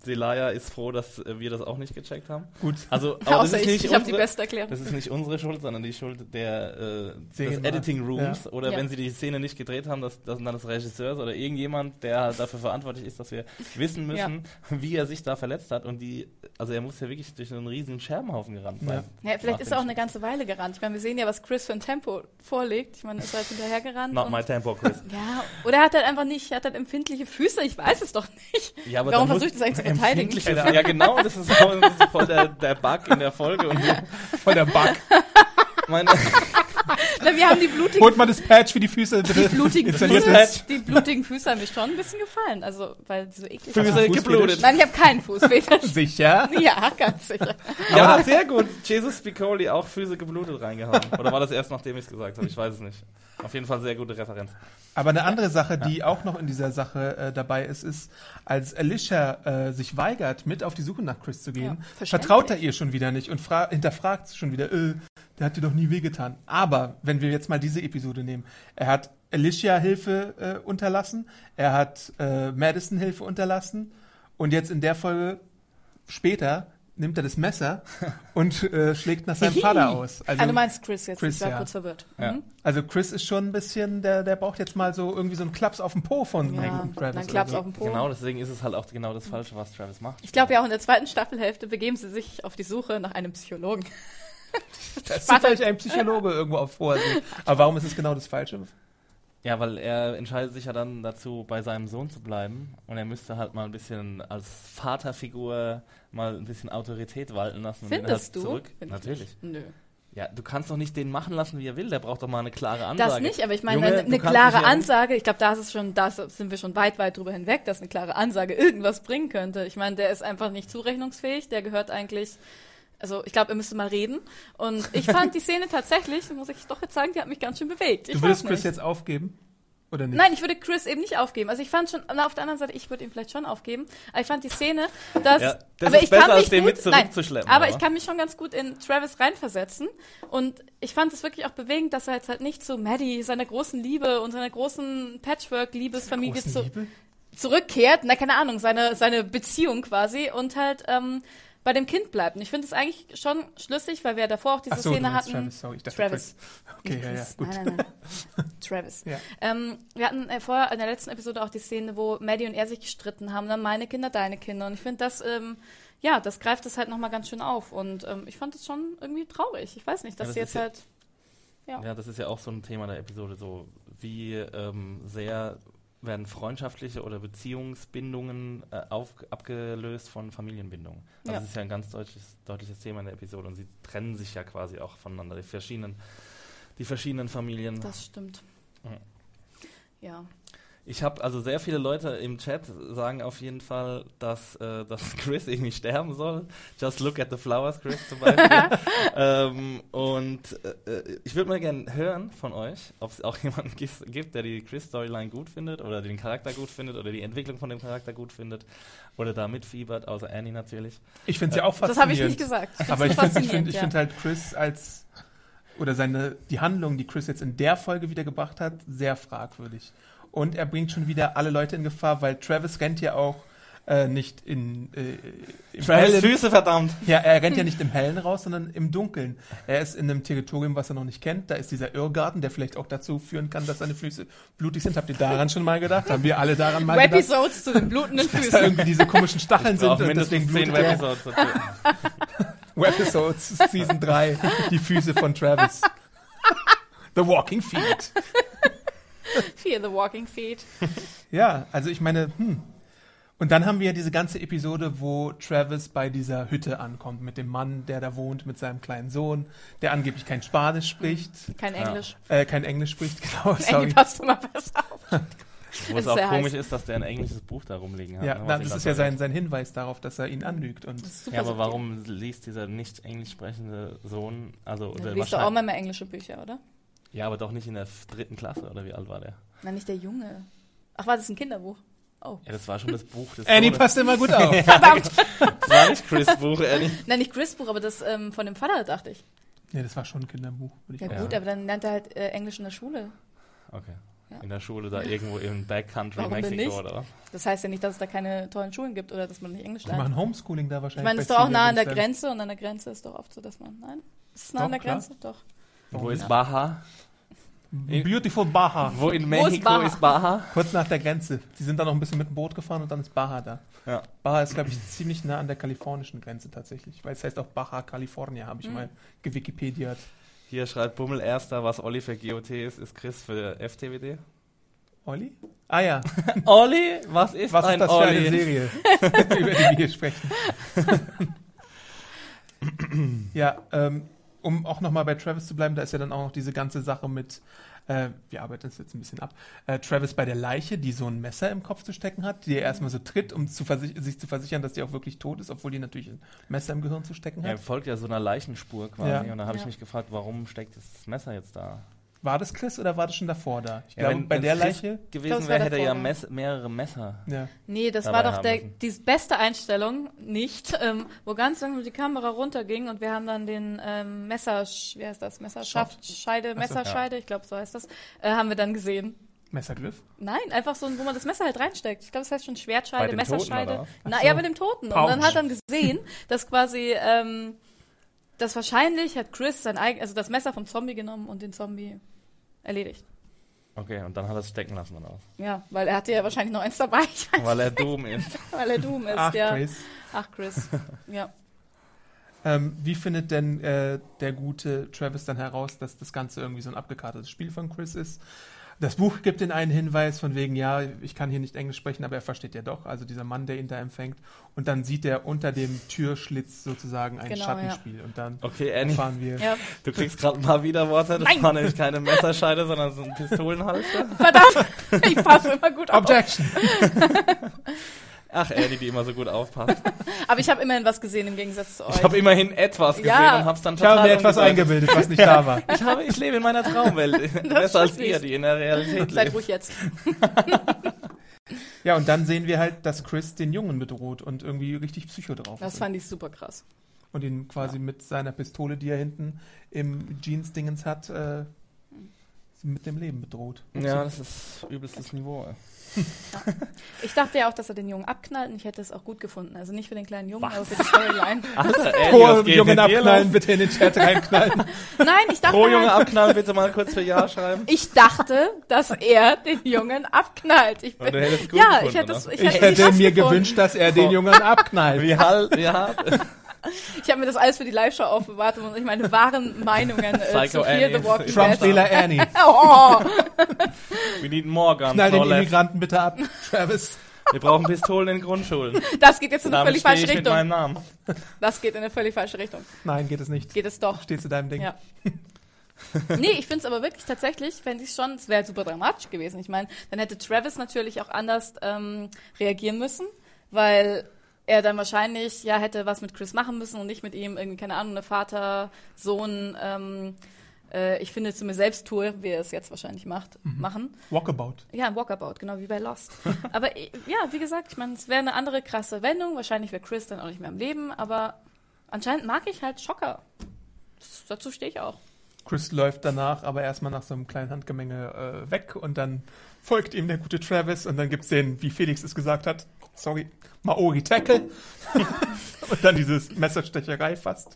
Selaya ist froh, dass äh, wir das auch nicht gecheckt haben. Gut. Also, aber das ist ich, nicht ich habe die unsere, beste Erklärung. das ist nicht unsere Schuld, sondern die Schuld der, äh, des. Editing Rooms. Ja. Oder Ja. wenn sie die Szene nicht gedreht haben, dass, dass dann des Regisseurs oder irgendjemand, der halt dafür verantwortlich ist, dass wir wissen müssen, wie er sich da verletzt hat. Und die, also er muss ja wirklich durch einen riesigen Scherbenhaufen gerannt sein. Ja, vielleicht ist er auch eine ganze Weile gerannt. Ich meine, wir sehen ja, was Chris für ein Tempo vorlegt. Ich meine, ist halt hinterher gerannt. Not und- my tempo, Chris. ja, oder er hat halt einfach nicht, er hat halt empfindliche Füße, ich weiß es doch nicht. Ja, aber Warum versucht es eigentlich zu verteidigen? Ja, genau, das ist voll, das ist voll der, der Bug in der Folge. Und wir, Voll der Bug. meine, Na, wir haben die blutigen, Holt mal das Patch für die Füße, bitte. blutigen Installiert Füße, die blutigen Füße haben mir schon ein bisschen gefallen. Also, weil die so eklig Füße waren. geblutet. Nein, ich habe keinen Fußfetisch. Sicher? ja, ganz sicher. Ja, sehr gut. Jesus Spicoli auch Füße geblutet reingehauen. Oder war das erst, nachdem ich es gesagt habe? Ich weiß es nicht. Auf jeden Fall sehr gute Referenz. Aber eine andere Sache, die auch noch in dieser Sache äh, dabei ist, ist, als Alicia äh, sich weigert, mit auf die Suche nach Chris zu gehen, Ja, vertraut er ihr schon wieder nicht und fra- hinterfragt schon wieder, äh, der hat dir doch nie wehgetan. Aber wenn wir jetzt mal diese Episode nehmen, er hat Alicia Hilfe äh, unterlassen, er hat äh, Madison Hilfe unterlassen und jetzt in der Folge später nimmt er das Messer und äh, schlägt nach seinem Vater aus. Ah, du meinst Chris jetzt, Chris, ich war ja. kurz verwirrt. Ja. Mhm. Also Chris ist schon ein bisschen, der, der braucht jetzt mal so irgendwie so einen Klaps auf den Po von Ja, Travis. dann klappt's so. auf den Po. Genau, deswegen ist es halt auch genau das Falsche, was Travis macht. Ich glaube ja auch in der zweiten Staffelhälfte begeben sie sich auf die Suche nach einem Psychologen. Da ist zufällig ein Psychologe irgendwo auf Vorsee. Aber warum ist es genau das Falsche? Ja, weil er entscheidet sich ja dann dazu, bei seinem Sohn zu bleiben. Und er müsste halt mal ein bisschen als Vaterfigur mal ein bisschen Autorität walten lassen. und ihn Findest halt du? Zurück. Find ich Natürlich. Nö. Ja, du kannst doch nicht den machen lassen, wie er will. Der braucht doch mal eine klare Ansage. Das nicht, aber ich meine, Junge, eine, klare Ansage, ich glaube, da ist es schon, da sind wir schon weit, weit drüber hinweg, dass eine klare Ansage irgendwas bringen könnte. Ich meine, der ist einfach nicht zurechnungsfähig, der gehört eigentlich, also ich glaube, er müsste mal reden. Und ich fand die Szene tatsächlich, muss ich doch jetzt sagen, die hat mich ganz schön bewegt. Ich Du würdest Chris jetzt aufgeben? Oder nicht? Nein, ich würde Chris eben nicht aufgeben. Also ich fand schon, na, auf der anderen Seite, ich würde ihn vielleicht schon aufgeben. Aber ich fand die Szene, dass. Ja, das aber ist ich besser, kann als mich den gut, mit nein, zurückzuschleppen, Aber aber. ich kann mich schon ganz gut in Travis reinversetzen. Und ich fand es wirklich auch bewegend, dass er jetzt halt nicht zu Maddie, seiner großen Liebe und seiner großen Patchwork-Liebesfamilie zu, zurückkehrt. Na, keine Ahnung, seine, seine Beziehung quasi und halt ähm, bei dem Kind bleibt. Und ich finde es eigentlich schon schlüssig, weil wir ja davor auch diese Ach so, Szene hatten. Travis, sorry, ich dachte Travis. Okay, Nicht ja, ja, gut. Nein, nein, nein. Travis. Ja. Ähm, wir hatten äh, vorher in der letzten Episode auch die Szene, wo Maddie und er sich gestritten haben, dann meine Kinder, deine Kinder. Und ich finde das, ähm, ja, das greift es halt nochmal ganz schön auf. Und ähm, ich fand es schon irgendwie traurig. Ich weiß nicht, dass Ja, das sie jetzt ja- halt. Ja. Ja, das ist ja auch so ein Thema der Episode, so wie ähm, sehr werden freundschaftliche oder Beziehungsbindungen äh, auf, abgelöst von Familienbindungen. Also Ja. Das ist ja ein ganz deutliches, deutliches Thema in der Episode und sie trennen sich ja quasi auch voneinander, die verschiedenen, die verschiedenen Familien. Das stimmt. Mhm. Ja. Ich habe also sehr viele Leute im Chat sagen auf jeden Fall, dass, äh, dass Chris irgendwie sterben soll. Just look at the flowers, Chris zum Beispiel. ähm, und äh, äh ich würde mal gerne hören von euch, ob es auch jemanden gibt, der die Chris-Storyline gut findet oder den Charakter gut findet oder die Entwicklung von dem Charakter gut findet oder da mitfiebert, außer Annie natürlich. Ich finde sie auch Das faszinierend. habe ich nicht gesagt. find's Aber ich finde ich find, ich ja. find halt Chris als oder seine die Handlung, die Chris jetzt in der Folge wieder gebracht hat, sehr fragwürdig. Und er bringt schon wieder alle Leute in Gefahr, weil Travis rennt ja auch äh, nicht in äh, im Travis Hellen. Füße, verdammt! Ja, er rennt ja nicht im Hellen raus, sondern im Dunkeln. Er ist in einem Territorium, was er noch nicht kennt. Da ist dieser Irrgarten, der vielleicht auch dazu führen kann, dass seine Füße blutig sind. Habt ihr daran schon mal gedacht? Haben wir alle daran mal gedacht? Webisodes zu den blutenden Dass da Füßen. irgendwie diese komischen Stacheln sind und deswegen blutet er. Webisodes Season 3, die Füße von Travis. The Walking Feet. Fear the Walking Feet. Ja, also ich meine, hm. Und dann haben wir diese ganze Episode, wo Travis bei dieser Hütte ankommt, mit dem Mann, der da wohnt, mit seinem kleinen Sohn, der angeblich kein Spanisch spricht, Kein Englisch. äh, kein Englisch spricht, genau, sorry. passt immer besser auf. Wo Es auch komisch heiß. ist, dass der ein englisches Buch da rumliegen hat. Ja, ne, ihn das da ist ja sein, sein Hinweis darauf, dass er ihn anlügt. Und Ja, aber warum liest dieser nicht englisch sprechende Sohn, also Du oder liest doch auch mal mehr englische Bücher, oder? Ja, aber doch nicht in der dritten Klasse, oder wie alt war der? Nein, nicht der Junge. Ach, war das ein Kinderbuch? Oh. Ja, das war schon das Buch des Annie passt immer gut auf. Verdammt! Das war nicht Chris Buch, Annie. Nein, nicht Chris Buch, aber das ähm, von dem Vater, dachte ich. nee, das war schon ein Kinderbuch, würde ich Ja, sagen. gut, aber dann lernt er halt äh, Englisch in der Schule. Okay. Ja. In der Schule da irgendwo im Backcountry Warum Mexiko nicht? oder was? Das heißt ja nicht, dass es da keine tollen Schulen gibt oder dass man nicht Englisch Die lernt. machen Homeschooling da Ich wahrscheinlich. meine, es ist doch auch nah an der. Grenze und an der Grenze ist doch oft so, dass man. Nein? Ist es nah Doch, an der klar. Grenze? Doch. Wo ist Baja? Beautiful Baja. Wo in Wo ist Mexiko Baja? ist Baja? Kurz nach der Grenze. Die sind dann noch ein bisschen mit dem Boot gefahren und dann ist Baja da. Ja. Baja ist, glaube ich, ziemlich nah an der kalifornischen Grenze tatsächlich. Weil es heißt auch Baja California, habe ich Mhm. mal gewikipediert. Hier schreibt Bummel Erster, was Olli für GOT ist, ist Chris für FTWD. Olli? Ah ja, Olli? Was ist was ist ein das für Olli? eine Serie, über die wir hier sprechen? ja, ähm, um auch nochmal bei Travis zu bleiben, da ist ja dann auch noch diese ganze Sache mit, äh, wir arbeiten das jetzt ein bisschen ab, äh, Travis bei der Leiche, die so ein Messer im Kopf zu stecken hat, die er erstmal so tritt, um zu sich zu versichern, dass die auch wirklich tot ist, obwohl die natürlich ein Messer im Gehirn zu stecken Er hat. folgt ja so einer Leichenspur quasi. Ja. Und da habe ich Ja. mich gefragt, warum steckt das Messer jetzt da? War das Chris oder war das schon davor da? Ich Ja, glaube, bei der Chris Leiche, gewesen wäre, hätte er ja. Mess mehrere Messer. ja. Nee, das Dabei war doch der, die beste Einstellung nicht, ähm, wo ganz langsam die Kamera runterging und wir haben dann den ähm, Messer, wie heißt das, Messerschaft, Scheide, so, Messerscheide, ich glaube so heißt das, äh, haben wir dann gesehen. Messergriff. Nein, einfach so, ein- wo man das Messer halt reinsteckt. Ich glaube, das heißt schon Schwertscheide, Bei dem Toten, Messerscheide. Na, so. ja, mit dem Toten. Pouch. Und dann hat dann gesehen, dass quasi, ähm, dass wahrscheinlich hat Chris sein eigen, also das Messer vom Zombie genommen und den Zombie erledigt. Okay, und dann hat er es stecken lassen oder was? Ja, weil er hatte ja wahrscheinlich noch eins dabei, ich weiß, Weil er dumm ist. weil er Doom ist, Ach, ja. Chris. Ach, Chris. Ja. Ähm, wie findet denn äh, der gute Travis dann heraus, dass das Ganze irgendwie so ein abgekartetes Spiel von Chris ist? Das Buch gibt den einen Hinweis von wegen, ja, ich kann hier nicht Englisch sprechen, aber er versteht ja doch. Also dieser Mann, der ihn da empfängt. Und dann sieht er unter dem Türschlitz sozusagen ein Genau, Schattenspiel. Und dann Okay, Annie, erfahren wir. ja. du kriegst gerade ein paar Widerworte. Das Nein. war nämlich keine Messerscheide, sondern so ein Pistolenhalster. Verdammt, ich passe immer gut auf. Objection! Ach, Annie, die immer so gut aufpasst. Aber ich habe immerhin was gesehen im Gegensatz zu euch. Ich habe immerhin etwas gesehen Ja. und hab's dann Ich habe total mir etwas eingebildet, was nicht da war. Ich, habe, ich lebe in meiner Traumwelt. Besser als ihr, die in der Realität Seid lebt. ruhig jetzt. Ja, und dann sehen wir halt, dass Chris den Jungen bedroht und irgendwie richtig Psycho drauf Das ist. fand ich super krass. Und ihn quasi mit seiner Pistole, die er hinten im Jeans-Dingens hat, äh, mit dem Leben bedroht. Ja, das ist übelstes Niveau. ey. Ich dachte ja auch, dass er den Jungen abknallt und ich hätte es auch gut gefunden. Also nicht für den kleinen Jungen, aber für die Storyline. Alter, Pro was Jungen abknallen, bitte in den Chat reinknallen. Nein, ich dachte Pro Junge halt, abknallen, bitte mal kurz für Ja schreiben. ich dachte, dass er den Jungen abknallt. Ich bin, du hättest es gut ja, gefunden, ich hätte es, ich, Ich hätte, mir gefunden. gewünscht, dass er den Jungen abknallt. Wie halt, wie hart. Ich habe mir das alles für die Live-Show aufbewahrt, um ich meine wahren Meinungen äh, Psycho zu Fear Annie. the Walking Trump-Wähler. Annie. Oh, We need more guns, Knall den. Immigranten bitte ab, Travis. Wir brauchen Pistolen in Grundschulen. das geht jetzt in eine völlig falsche ich mit meinem Richtung. Namen. Das geht in eine völlig falsche Richtung. Nein, geht es nicht. Geht es doch. Steh zu deinem Ding. Ja. nee, ich finde es aber wirklich tatsächlich, fände ich schon, es wäre super dramatisch gewesen. Ich meine, dann hätte Travis natürlich auch anders ähm, reagieren müssen, weil er dann wahrscheinlich ja hätte was mit Chris machen müssen und nicht mit ihm irgendwie, keine Ahnung, eine Vater, Sohn, ähm, äh, ich finde zu mir selbst tue, wie er es jetzt wahrscheinlich macht, machen. Walkabout. Ja, ein Walkabout, genau wie bei Lost. aber äh, ja, wie gesagt, ich meine, es wäre eine andere krasse Wendung. Wahrscheinlich wäre Chris dann auch nicht mehr am Leben, aber anscheinend mag ich halt Schocker. Das, dazu stehe ich auch. Chris läuft danach aber erstmal nach so einem kleinen Handgemenge äh, weg und dann folgt ihm der gute Travis und dann gibt's den, wie Felix es gesagt hat, sorry, Maori Tackle und dann dieses Messerstecherei fast,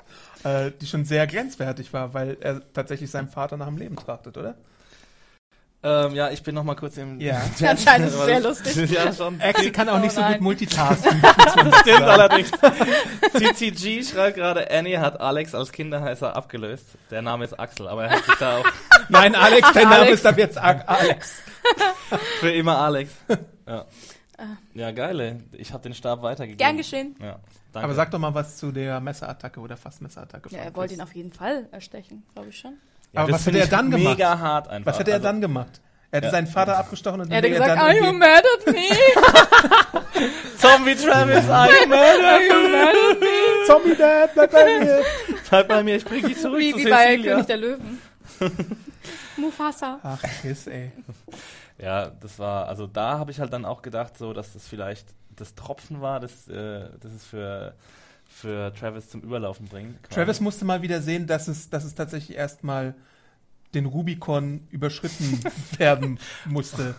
äh, die schon sehr grenzwertig war, weil er tatsächlich seinem Vater nach dem Leben trachtet, oder? Ähm, ja, ich bin noch mal kurz im Ja. Anscheinend ist es sehr lustig. ja, schon. Axel kann auch Oh nicht so nein. gut multitasken. Stimmt allerdings. CCG schreibt gerade, Annie hat Alex als Kinderheißer abgelöst. Der Name ist Axel, aber er hat sich da auch Nein, Alex, dein Name ist ab jetzt A- Alex. für immer Alex. Ja, ja geil. ey. Ich habe den Stab weitergegeben. Gern geschehen. Ja, danke. Aber sag doch mal was zu der Messerattacke oder fast Messerattacke. Ja, er wollte ihn auf jeden Fall erstechen, glaube ich schon. ja, aber was hätte er dann gemacht? Mega hart einfach. Was hätte er Also, dann gemacht? Er hätte Ja. seinen Vater abgestochen und Er hätte wäre gesagt, dann are you mad at me? Zombie Travis, Are you mad at me? Zombie Dad, bleib bei mir. Bleib bei mir, ich bring dich zurück Wie, zu wie bei Cecilia. König der Löwen. Mufasa. Ach, Chris, ey. Ja, das war, also da habe ich halt dann auch gedacht, so, dass das vielleicht das Tropfen war, das, äh, das es für, für Travis zum Überlaufen bringt. quasi. Travis musste mal wieder sehen, dass es, dass es tatsächlich erstmal den Rubikon überschritten werden musste.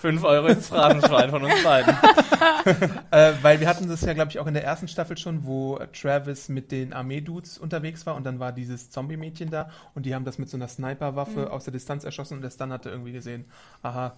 5 Euro ins Phrasenschwein von uns beiden. Äh, weil wir hatten das ja, glaube ich, auch in der ersten Staffel schon, wo Travis mit den Armeedudes unterwegs war und dann war dieses Zombie-Mädchen da und die haben das mit so einer Sniperwaffe aus der Distanz erschossen und erst dann hat er irgendwie gesehen, aha,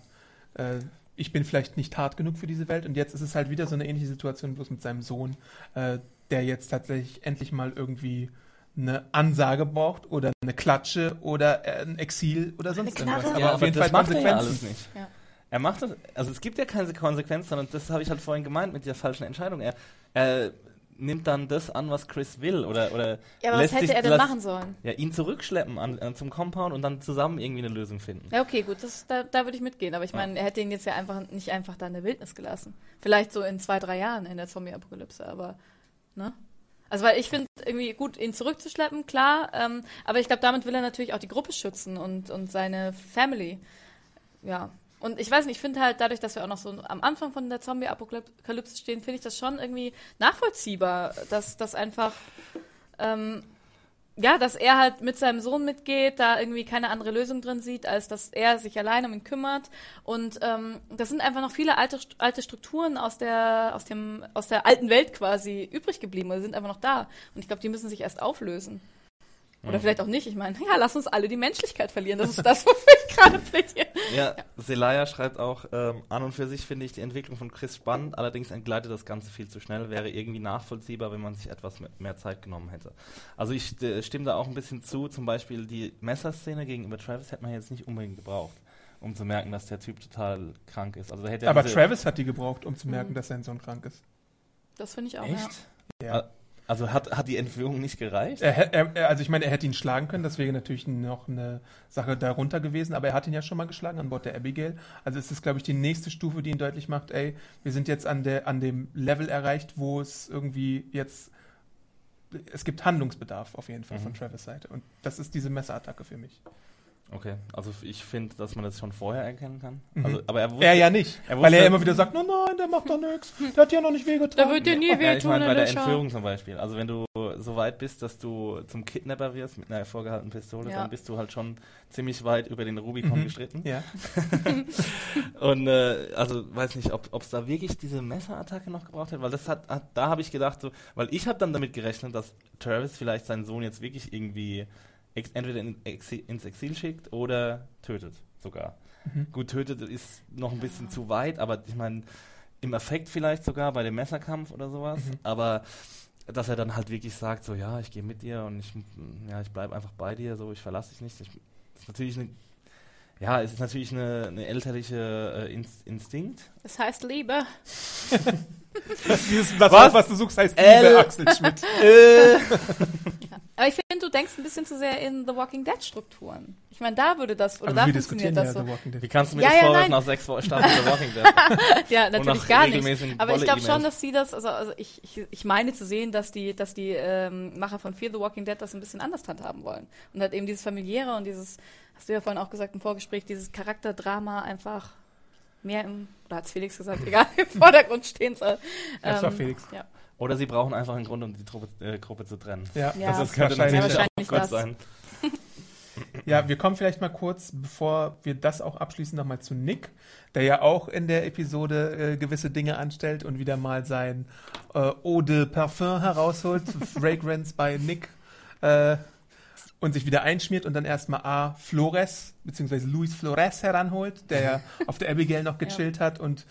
äh, ich bin vielleicht nicht hart genug für diese Welt und jetzt ist es halt wieder so eine ähnliche Situation, bloß mit seinem Sohn, äh, der jetzt tatsächlich endlich mal irgendwie eine Ansage braucht oder eine Klatsche oder äh, ein Exil oder sonst irgendwas. Aber Ja, auf jeden das Fall macht er ja alles nicht. Ja. Er macht das, also es gibt ja keine Konsequenz, sondern das habe ich halt vorhin gemeint mit der falschen Entscheidung. Er, er nimmt dann das an, was Chris will oder, oder Ja, aber was lässt hätte sich- er denn machen sollen? Ja, ihn zurückschleppen an, an, zum Compound und dann zusammen irgendwie eine Lösung finden. Ja, okay, gut, das, da, da würde ich mitgehen. Aber ich meine, er hätte ihn jetzt ja einfach nicht einfach da in der Wildnis gelassen. Vielleicht so in zwei, drei Jahren in der Zombie-Apokalypse, aber, ne? Also, weil ich finde, irgendwie gut, ihn zurückzuschleppen, klar, ähm, aber ich glaube, damit will er natürlich auch die Gruppe schützen und, und seine Family. Ja. Und ich weiß nicht, ich finde halt, dadurch, dass wir auch noch so am Anfang von der Zombie-Apokalypse stehen, finde ich das schon irgendwie nachvollziehbar, dass das einfach ähm, ja, dass er halt mit seinem Sohn mitgeht, da irgendwie keine andere Lösung drin sieht, als dass er sich allein um ihn kümmert. Und ähm, das sind einfach noch viele alte, alte Strukturen aus der, aus, dem, aus der alten Welt quasi übrig geblieben oder sind einfach noch da. Und ich glaube, die müssen sich erst auflösen. Oder vielleicht auch nicht. Ich meine, ja, lass uns alle die Menschlichkeit verlieren. Das ist das, wofür ich gerade plädiere. Ja, Selaya schreibt auch, ähm, an und für sich finde ich die Entwicklung von Chris spannend, allerdings entgleitet das Ganze viel zu schnell, wäre irgendwie nachvollziehbar, wenn man sich etwas mehr Zeit genommen hätte. Also ich äh, stimme da auch ein bisschen zu, zum Beispiel die Messerszene gegenüber Travis hätte man jetzt nicht unbedingt gebraucht, um zu merken, dass der Typ total krank ist. Also hätte er Aber Travis hat die gebraucht, um zu merken, Mhm. dass sein Sohn krank ist. Das finde ich auch. Echt? Ja. Ja. Also hat, hat die Entführung nicht gereicht? Er, er, also ich meine, er hätte ihn schlagen können, das wäre natürlich noch eine Sache darunter gewesen, aber er hat ihn ja schon mal geschlagen an Bord der Abigail. Also es ist, glaube ich, die nächste Stufe, die ihn deutlich macht, ey, wir sind jetzt an, der, an dem Level erreicht, wo es irgendwie jetzt, es gibt Handlungsbedarf auf jeden Fall von Mhm. Travis Seite. Und das ist diese Messerattacke für mich. Okay, also ich finde, dass man das schon vorher erkennen kann. Mhm. Also, aber er wusste, Er ja nicht, er weil er wusste- immer wieder sagt, nein, nein, der macht doch nichts, der hat ja noch nicht wehgetan. Da wird dir nie Ja, ich wehtun, meine bei der. Entführung zum Beispiel. Also wenn du so weit bist, dass du zum Kidnapper wirst mit einer vorgehaltenen Pistole, Ja. dann bist du halt schon ziemlich weit über den Rubikon Mhm. gestritten. Ja. Und äh, also weiß nicht, ob es da wirklich diese Messerattacke noch gebraucht hat, weil das hat, hat da habe ich gedacht so, weil ich habe dann damit gerechnet, dass Travis vielleicht seinen Sohn jetzt wirklich irgendwie ex entweder in, Exi ins Exil schickt oder tötet sogar. Mhm. Gut, tötet ist noch ein bisschen zu weit, aber ich meine, im Effekt vielleicht sogar bei dem Messerkampf oder sowas, Mhm. aber dass er dann halt wirklich sagt, so ja, ich gehe mit dir und ich, ja, ich bleibe einfach bei dir, so ich verlasse dich nicht. Ich, das ist natürlich eine, ja, es ist natürlich eine, eine elterliche äh, Inst Instinkt. Das heißt Liebe. Dieses, was, Was? was du suchst, heißt L. Liebe, Axel Schmidt. Äh, Aber ich finde, du denkst ein bisschen zu sehr in The Walking Dead Strukturen. Ich meine, da würde das, oder Aber da wir funktioniert diskutieren das ja so. The Walking Dead. Wie kannst du mir Ja, das ja, vorwerfen nach sechs Staffeln The Walking Dead? Ja, natürlich gar nicht. Aber ich glaube schon, dass sie das, also, also ich, ich, ich meine zu sehen, dass die, dass die ähm, Macher von Fear the Walking Dead das ein bisschen anders handhaben wollen. Und halt eben dieses familiäre und dieses, hast du ja vorhin auch gesagt im Vorgespräch, dieses Charakterdrama einfach mehr im, oder hat Felix gesagt, egal, im Vordergrund stehen soll. Das war Felix. Ja. Oder sie brauchen einfach einen Grund, um die Truppe, äh, Gruppe zu trennen. Ja. Ja. das, das könnte wahrscheinlich. natürlich Ja, auch wahrscheinlich Gott das. sein. Ja, wir kommen vielleicht mal kurz, bevor wir das auch abschließen, nochmal zu Nick, der ja auch in der Episode äh, gewisse Dinge anstellt und wieder mal sein äh, Eau de Parfum herausholt, Fragrance bei Nick, äh, und sich wieder einschmiert und dann erstmal A. Flores, beziehungsweise Luis Flores heranholt, der ja auf der Abigail noch gechillt hat und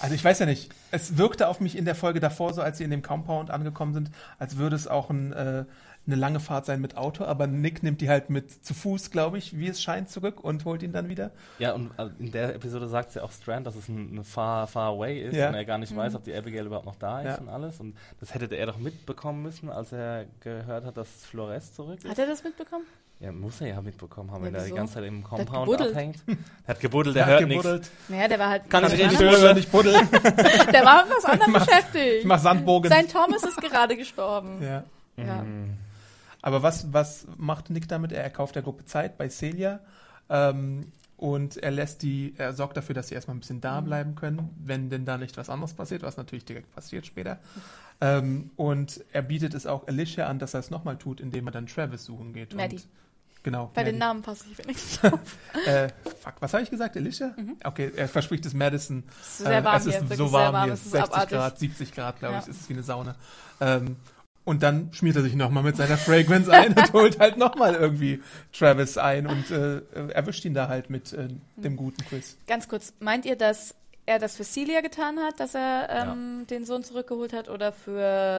also ich weiß ja nicht, es wirkte auf mich in der Folge davor so, als sie in dem Compound angekommen sind, als würde es auch ein, äh, eine lange Fahrt sein mit Auto, aber Nick nimmt die halt mit zu Fuß, glaube ich, wie es scheint, zurück und holt ihn dann wieder. Ja, und äh, in der Episode sagt sie auch Strand, dass es ein, ein far, far away ist Ja. und er gar nicht weiß, ob die Abigail überhaupt noch da ist Ja. und alles. Und das hätte er doch mitbekommen müssen, als er gehört hat, dass Flores zurück ist. Hat er das mitbekommen? Ja, muss er ja mitbekommen haben, Ja, wenn er die ganze Zeit im Compound gebuddelt. abhängt. Der hat gebuddelt, der Er hat hört nichts. gebuddelt. Naja, der war halt. Kann ich der nicht hören. nicht buddeln. Der war mit was anderem mach- beschäftigt. Ich mach Sandbogen. Sein Thomas ist gerade gestorben. Ja. Ja. Aber was, was macht Nick damit? Er kauft der Gruppe Zeit bei Celia ähm, und er lässt die, er sorgt dafür, dass sie erstmal ein bisschen da bleiben können, wenn denn da nicht was anderes passiert, was natürlich direkt passiert später. Ähm, und er bietet es auch Alicia an, dass er es nochmal tut, indem er dann Travis suchen geht. Maddie. Und, genau. Bei den Maddie. Namen passe ich wenigstens auf. Äh, fuck, was habe ich gesagt? Alicia? Okay, er verspricht es Madison. Es ist sehr warm es ist hier, so warm warm, hier, es ist 60 abartig. Grad, 70 Grad, glaube Ja. ich, es ist wie eine Sauna. Ähm, und dann schmiert er sich nochmal mit seiner Fragrance ein und holt halt nochmal irgendwie Travis ein und äh, erwischt ihn da halt mit äh, dem guten Chris. Ganz kurz, meint ihr, dass er das für Celia getan hat, dass er ähm, den Sohn zurückgeholt hat oder für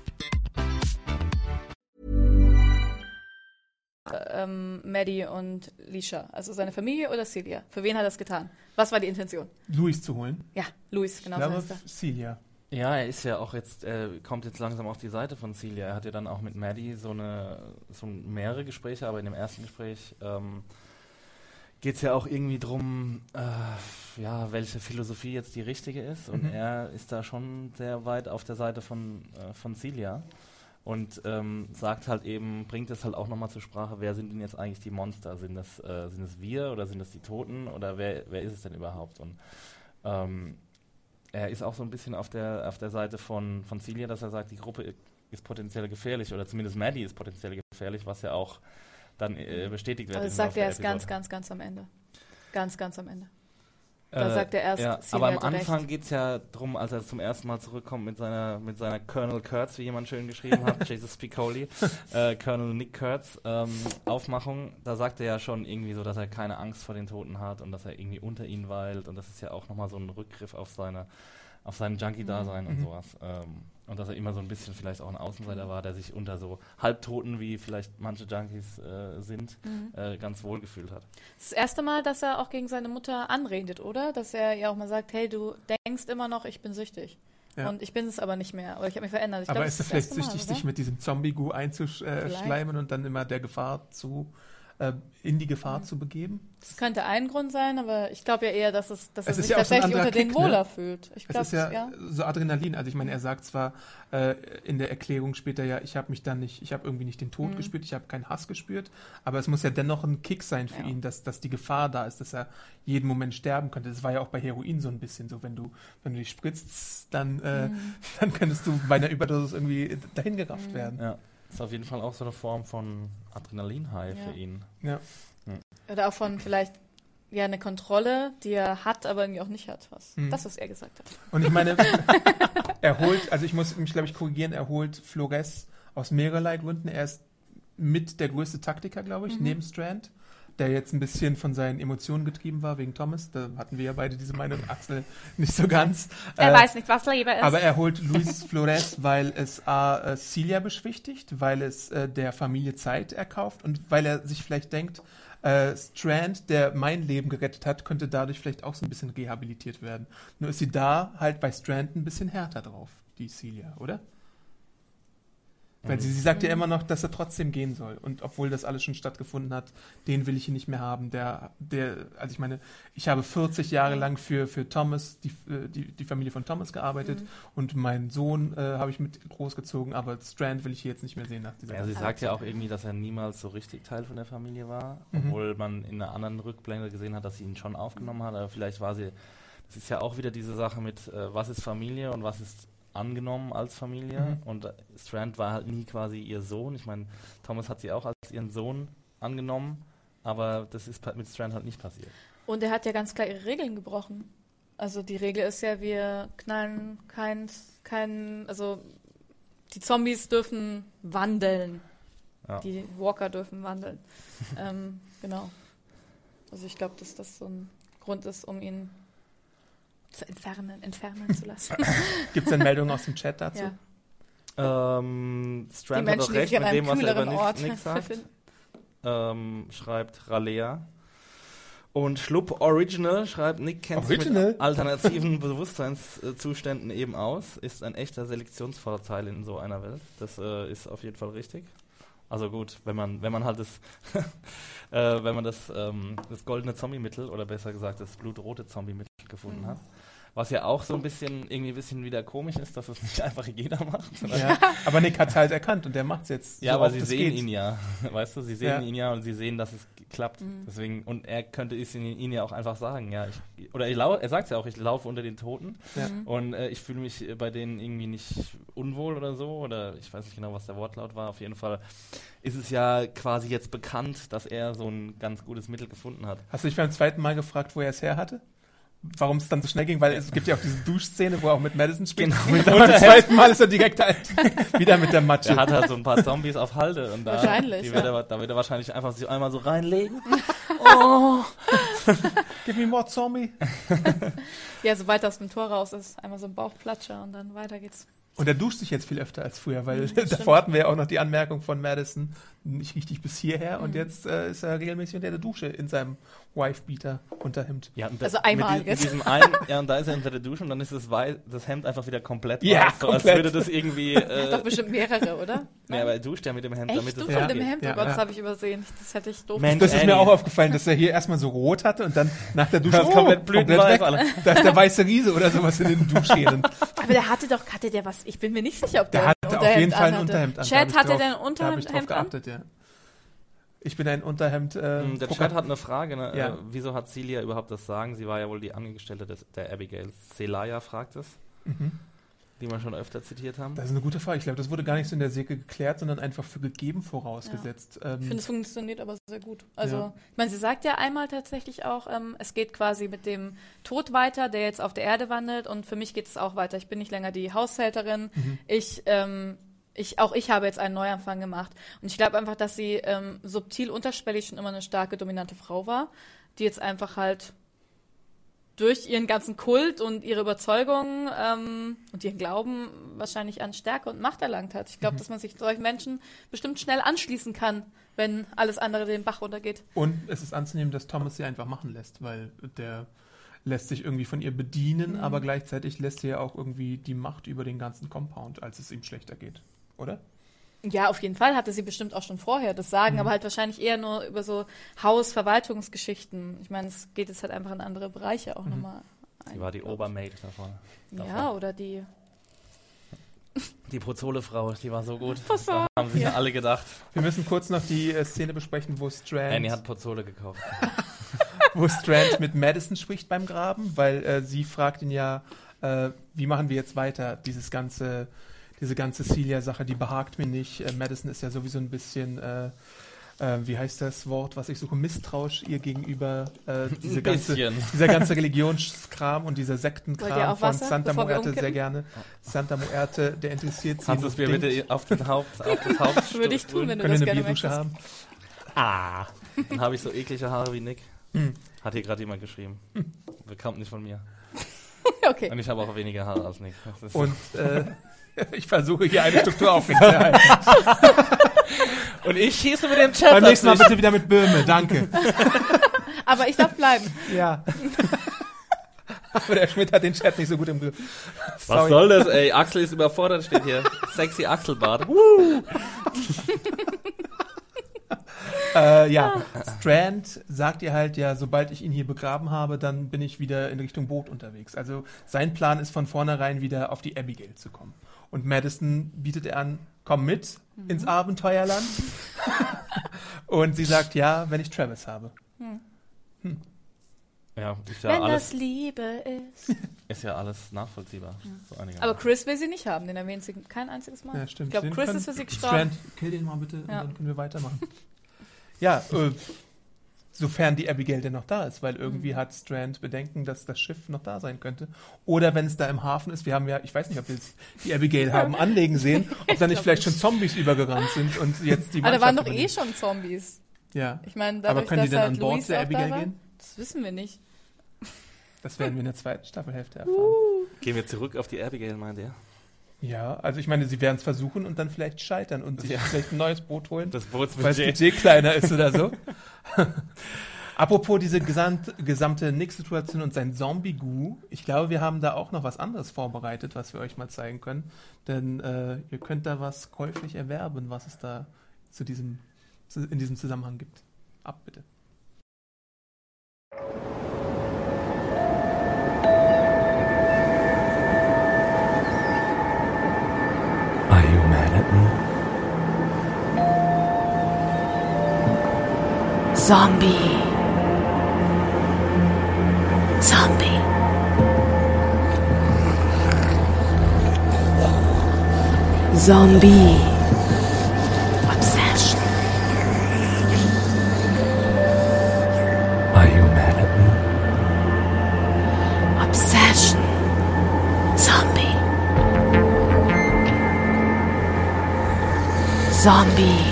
ähm, Maddie und Lisha? Also seine Familie oder Celia? Für wen hat er das getan? Was war die Intention? Louis zu holen. Ja, Luis, genau ich so glaube, er. Celia. Ja, er ist ja auch jetzt, er kommt jetzt langsam auf die Seite von Celia. Er hat ja dann auch mit Maddie so eine, so mehrere Gespräche, aber in dem ersten Gespräch ähm, geht es ja auch irgendwie drum, äh, ja, welche Philosophie jetzt die richtige ist. Und Mhm. er ist da schon sehr weit auf der Seite von, äh, von Celia. Und ähm, sagt halt eben, bringt es halt auch nochmal zur Sprache, wer sind denn jetzt eigentlich die Monster? Sind das, äh, sind es wir oder sind das die Toten oder wer, wer ist es denn überhaupt? Und ähm, er ist auch so ein bisschen auf der, auf der Seite von, von Celia, dass er sagt, die Gruppe ist potenziell gefährlich oder zumindest Maddie ist potenziell gefährlich, was ja auch dann äh, bestätigt wird. Also das sagt er erst ganz, ganz, ganz am Ende. Ganz, ganz am Ende. Da Äh, sagt er erst, ja, aber am Anfang recht. geht es ja drum, als er zum ersten Mal zurückkommt mit seiner, mit seiner Colonel Kurtz, wie jemand schön geschrieben hat, Jesus Spicoli, äh, Colonel Nick Kurtz, ähm, Aufmachung, da sagt er ja schon irgendwie so, dass er keine Angst vor den Toten hat und dass er irgendwie unter ihnen weilt und das ist ja auch nochmal so ein Rückgriff auf seine auf sein Junkie-Dasein und Mhm. sowas. Ähm, und dass er immer so ein bisschen vielleicht auch ein Außenseiter war, der sich unter so Halbtoten, wie vielleicht manche Junkies äh, sind, Mhm. äh, ganz wohl gefühlt hat. Das erste Mal, dass er auch gegen seine Mutter anredet, oder? Dass er ihr auch mal sagt, hey, du denkst immer noch, ich bin süchtig. Ja. Und ich bin es aber nicht mehr. Oder ich habe mich verändert. Ich Aber glaub, ist das er vielleicht das süchtig, Mal, sich mit diesem Zombie-Gu einzuschleimen und dann immer der Gefahr zu, äh, in die Gefahr Mhm. zu begeben? Das könnte ein Grund sein, aber ich glaube ja eher, dass, es, dass er Es ist sich ja so tatsächlich anderer unter Kick, ne? wohler fühlt. Ich Es glaube, ist ja, ja. so Adrenalin. Also ich meine, er sagt zwar äh, in der Erklärung später ja, ich habe mich dann nicht, ich habe irgendwie nicht den Mhm. Tod gespürt, ich habe keinen Hass gespürt, aber es muss ja dennoch ein Kick sein für Ja. ihn, dass, dass die Gefahr da ist, dass er jeden Moment sterben könnte. Das war ja auch bei Heroin so ein bisschen so, wenn du, wenn du dich spritzt, dann, äh, Mhm. dann könntest du bei einer Überdosis irgendwie dahin gerafft Mhm. werden. Ja. Ist auf jeden Fall auch so eine Form von Adrenalin-High Ja. für ihn. Ja. Oder auch von vielleicht ja eine Kontrolle, die er hat, aber irgendwie auch nicht hat. Was, Mhm. Das, was er gesagt hat. Und ich meine, er holt, also ich muss mich, glaube ich, korrigieren, er holt Flores aus mehrerlei Gründen. Er ist mit der größte Taktiker, glaube ich, neben Strand, der jetzt ein bisschen von seinen Emotionen getrieben war wegen Thomas. Da hatten wir ja beide diese Meinung, Axel nicht so ganz. Er Äh, weiß nicht, was Liebe ist. aber er holt Luis Flores, weil es A, äh, Celia beschwichtigt, weil es äh, der Familie Zeit erkauft und weil er sich vielleicht denkt, äh, Strand, der mein Leben gerettet hat, könnte dadurch vielleicht auch so ein bisschen rehabilitiert werden. Nur ist sie da halt bei Strand ein bisschen härter drauf, die Celia, oder? Weil sie, sie sagt ja immer noch, dass er trotzdem gehen soll. Und obwohl das alles schon stattgefunden hat, den will ich hier nicht mehr haben. Der, der, also ich meine, ich habe 40 Jahre lang für, für Thomas, die, äh, die, die Familie von Thomas gearbeitet und meinen Sohn äh, habe ich mit großgezogen, aber Strand will ich hier jetzt nicht mehr sehen nach dieser Ja, sie sagt ja auch irgendwie, dass er niemals so richtig Teil von der Familie war, Mhm. obwohl man in einer anderen Rückblende gesehen hat, dass sie ihn schon aufgenommen hat. Aber vielleicht war sie, das ist ja auch wieder diese Sache mit, äh, was ist Familie und was ist angenommen als Familie. Mhm. Und Strand war halt nie quasi ihr Sohn. Ich meine, Thomas hat sie auch als ihren Sohn angenommen, aber das ist mit Strand halt nicht passiert. Und er hat ja ganz klar ihre Regeln gebrochen. Also die Regel ist ja, wir knallen kein, kein, also die Zombies dürfen wandeln. Ja. Die Walker dürfen wandeln. ähm, genau. Also ich glaube, dass das so ein Grund ist, um ihn zu entfernen, entfernen zu lassen. Gibt es denn Meldungen aus dem Chat dazu? ja. Ähm, Strand hat auch die recht mit dem, was er über Nick sagt. ähm, schreibt Ralea. Und Schlupp Original schreibt, Nick kennt sich mit alternativen Bewusstseinszuständen eben aus, ist ein echter Selektionsvorteil in so einer Welt. Das äh, ist auf jeden Fall richtig. Also gut, wenn man, wenn man halt das, äh, wenn man das, ähm, das goldene Zombie-Mittel oder besser gesagt das blutrote Zombie-Mittel gefunden Mhm. hat. Was ja auch so ein bisschen, irgendwie ein bisschen wieder komisch ist, dass es nicht einfach jeder macht. Ja, aber Nick hat es halt erkannt und der macht es jetzt. ja, so aber oft sie es sehen geht. ihn ja, weißt du, sie sehen Ja. ihn ja und sie sehen, dass es klappt. Mhm. Deswegen und er könnte es ihnen, ihnen ja auch einfach sagen, ja, ich, oder ich lau, er sagt ja auch, ich laufe unter den Toten Ja. Mhm. und äh, ich fühle mich äh, bei denen irgendwie nicht unwohl oder so oder ich weiß nicht genau, was der Wortlaut war. Auf jeden Fall ist es ja quasi jetzt bekannt, dass er so ein ganz gutes Mittel gefunden hat. Hast du dich beim zweiten Mal gefragt, wo er es her hatte? Warum es dann so schnell ging? Weil es gibt ja auch diese Duschszene, wo er auch mit Madison spielt. Genau, mit und beim zweiten Mal ist er direkt halt wieder mit der Matsche. Er hat halt so ein paar Zombies auf Halde und da, Wahrscheinlich, die wird ja. er, da wird er wahrscheinlich einfach sich einmal so reinlegen. Give me more Zombie. Ja, sobald er aus dem Tor raus ist, einmal so ein Bauchplatscher und dann weiter geht's. Und er duscht sich jetzt viel öfter als früher, weil Mhm, davor hatten wir ja auch noch die Anmerkung von Madison, nicht richtig bis hierher. Mhm. Und jetzt äh, ist er regelmäßig unter der Dusche in seinem Wife-Beater Unterhemd. Ja, und Also mit einmaliges. di- Mit diesem einen, ja, und da ist er unter der Dusche und dann ist das, Wei das Hemd einfach wieder komplett Ja, weiß, so als komplett. würde das irgendwie. Äh, doch bestimmt mehrere, oder? Nee, aber er duscht ja mit dem Hemd, Echt? damit Du von Ja. dem Hemd? Ja, oh Gott, das habe ich übersehen. Das hätte ich doof Mensch, Das ist mir auch aufgefallen, dass er hier erstmal so rot hatte und dann nach der Dusche Das ist komplett blütenweiß, weg. alle. Da ist der weiße Riese oder sowas in den Duschschäden. Aber der hatte doch, hatte der was, ich bin mir nicht sicher, ob der, Der hatte auf Unterhemd jeden Fall ein. Unterhemd an. Chad, hatte der ein Da ich Unterhemd drauf an? geachtet, ja. Ich bin ein Unterhemd. Äh, Ähm, Der Gucker. Chat hat eine Frage, ne? Ja. äh, wieso hat Celia überhaupt das Sagen? Sie war ja wohl die Angestellte des, der Abigail. Celaya fragt es, Mhm. Die wir schon öfter zitiert haben. Das ist eine gute Frage. Ich glaube, das wurde gar nicht so in der Säge geklärt, sondern einfach für gegeben vorausgesetzt. Ich Ähm, finde, es funktioniert aber sehr gut. Also, Ja. ich meine, sie sagt ja einmal tatsächlich auch, ähm, es geht quasi mit dem Tod weiter, der jetzt auf der Erde wandelt und für mich geht es auch weiter. Ich bin nicht länger die Haushälterin. Mhm. Ich, ähm, ich, auch ich habe jetzt einen Neuanfang gemacht. Und ich glaube einfach, dass sie ähm, subtil unterschwellig schon immer eine starke, dominante Frau war, die jetzt einfach halt durch ihren ganzen Kult und ihre Überzeugungen ähm, und ihren Glauben wahrscheinlich an Stärke und Macht erlangt hat. Ich Mhm. glaube, dass man sich solchen Menschen bestimmt schnell anschließen kann, wenn alles andere den Bach runtergeht. Und es ist anzunehmen, dass Thomas sie einfach machen lässt, weil der lässt sich irgendwie von ihr bedienen, Mhm. aber gleichzeitig lässt er ja auch irgendwie die Macht über den ganzen Compound, als es ihm schlechter geht. Oder? Ja, auf jeden Fall hatte sie bestimmt auch schon vorher das Sagen, Mhm. aber halt wahrscheinlich eher nur über so Hausverwaltungsgeschichten. Ich meine, es geht jetzt halt einfach in andere Bereiche auch Mhm. nochmal. Sie war die Obermaid davon. Ja, oder die. Die Pozole-Frau, die war so gut. Pozole, Da haben sich ja. alle gedacht. Wir müssen kurz noch die äh, Szene besprechen, wo Strand, Annie hat Pozole gekauft. wo Strand mit Madison spricht beim Graben, weil äh, sie fragt ihn ja, äh, wie machen wir jetzt weiter, dieses ganze, diese ganze Celia-Sache, die behagt mir nicht. Äh, Madison ist ja sowieso ein bisschen äh, äh, wie heißt das Wort, was ich suche, misstrauisch ihr gegenüber äh, diese Ein ganze, dieser ganze Religionskram und dieser Sektenkram von Wasser, Santa Muerte sehr gerne. Santa Muerte, der interessiert sie. Kannst du es mir bitte auf, den Haupt, auf das Haupt Würde ich tun, wenn du das gerne möchtest. haben? Ah, dann habe ich so eklige Haare wie Nick. Hm. Hat hier gerade jemand geschrieben. Bekommt nicht von mir. Okay. Und ich habe auch weniger Haare als Nick. Und äh, ich versuche hier eine Struktur aufrechtzuerhalten. Und ich schieße mit dem Chat. Beim nächsten Mal bitte wieder mit Böhme, danke. Aber ich darf bleiben. Ja. Aber der Schmidt hat den Chat nicht so gut im Griff. Was Sorry. soll das, ey? Axel ist überfordert, steht hier. Sexy Axelbart. Woo! Äh, ja, Strand sagt ihr halt, ja, sobald ich ihn hier begraben habe, dann bin ich wieder in Richtung Boot unterwegs. Also sein Plan ist von vornherein wieder auf die Abigail zu kommen. Und Madison bietet er an, komm mit ins Abenteuerland. Und sie sagt, ja, wenn ich Travis habe. Ja, ist ja, Wenn alles, das Liebe ist. ist ja alles nachvollziehbar. So einigermaßen. Aber Chris will sie nicht haben, den erwähnt sie kein einziges Mal. Ja, stimmt. Ich glaube, Chris können- ist für sie gestorben. Strand, kill den mal bitte und Ja. dann können wir weitermachen. ja, äh, sofern die Abigail denn noch da ist, weil Mhm. irgendwie hat Strand Bedenken, dass das Schiff noch da sein könnte. Oder wenn es da im Hafen ist, wir haben ja, ich weiß nicht, ob wir jetzt die Abigail haben anlegen sehen, ob da nicht vielleicht schon Zombies übergerannt sind und jetzt die Aber da waren doch Mannschaft eh übernehmen. schon Zombies. Ja, Ich meine, aber dadurch, können die dass denn halt an Bord Luis der da Abigail war, gehen? Das wissen wir nicht. Das werden wir in der zweiten Staffelhälfte erfahren. Gehen wir zurück auf die Abigail, meint ihr? Ja, also ich meine, sie werden es versuchen und dann vielleicht scheitern und sich Ja. vielleicht ein neues Boot holen. Das weil das. Budget kleiner ist oder so. Apropos diese gesamt, gesamte Nick-Situation und sein Zombie-Goo, ich glaube, wir haben da auch noch was anderes vorbereitet, was wir euch mal zeigen können. Denn äh, ihr könnt da was käuflich erwerben, was es da zu diesem, zu, in diesem Zusammenhang gibt. Ab bitte. Zombie. Zombie. Zombie. Obsession. Are you mad at me? Obsession. Zombie. Zombie.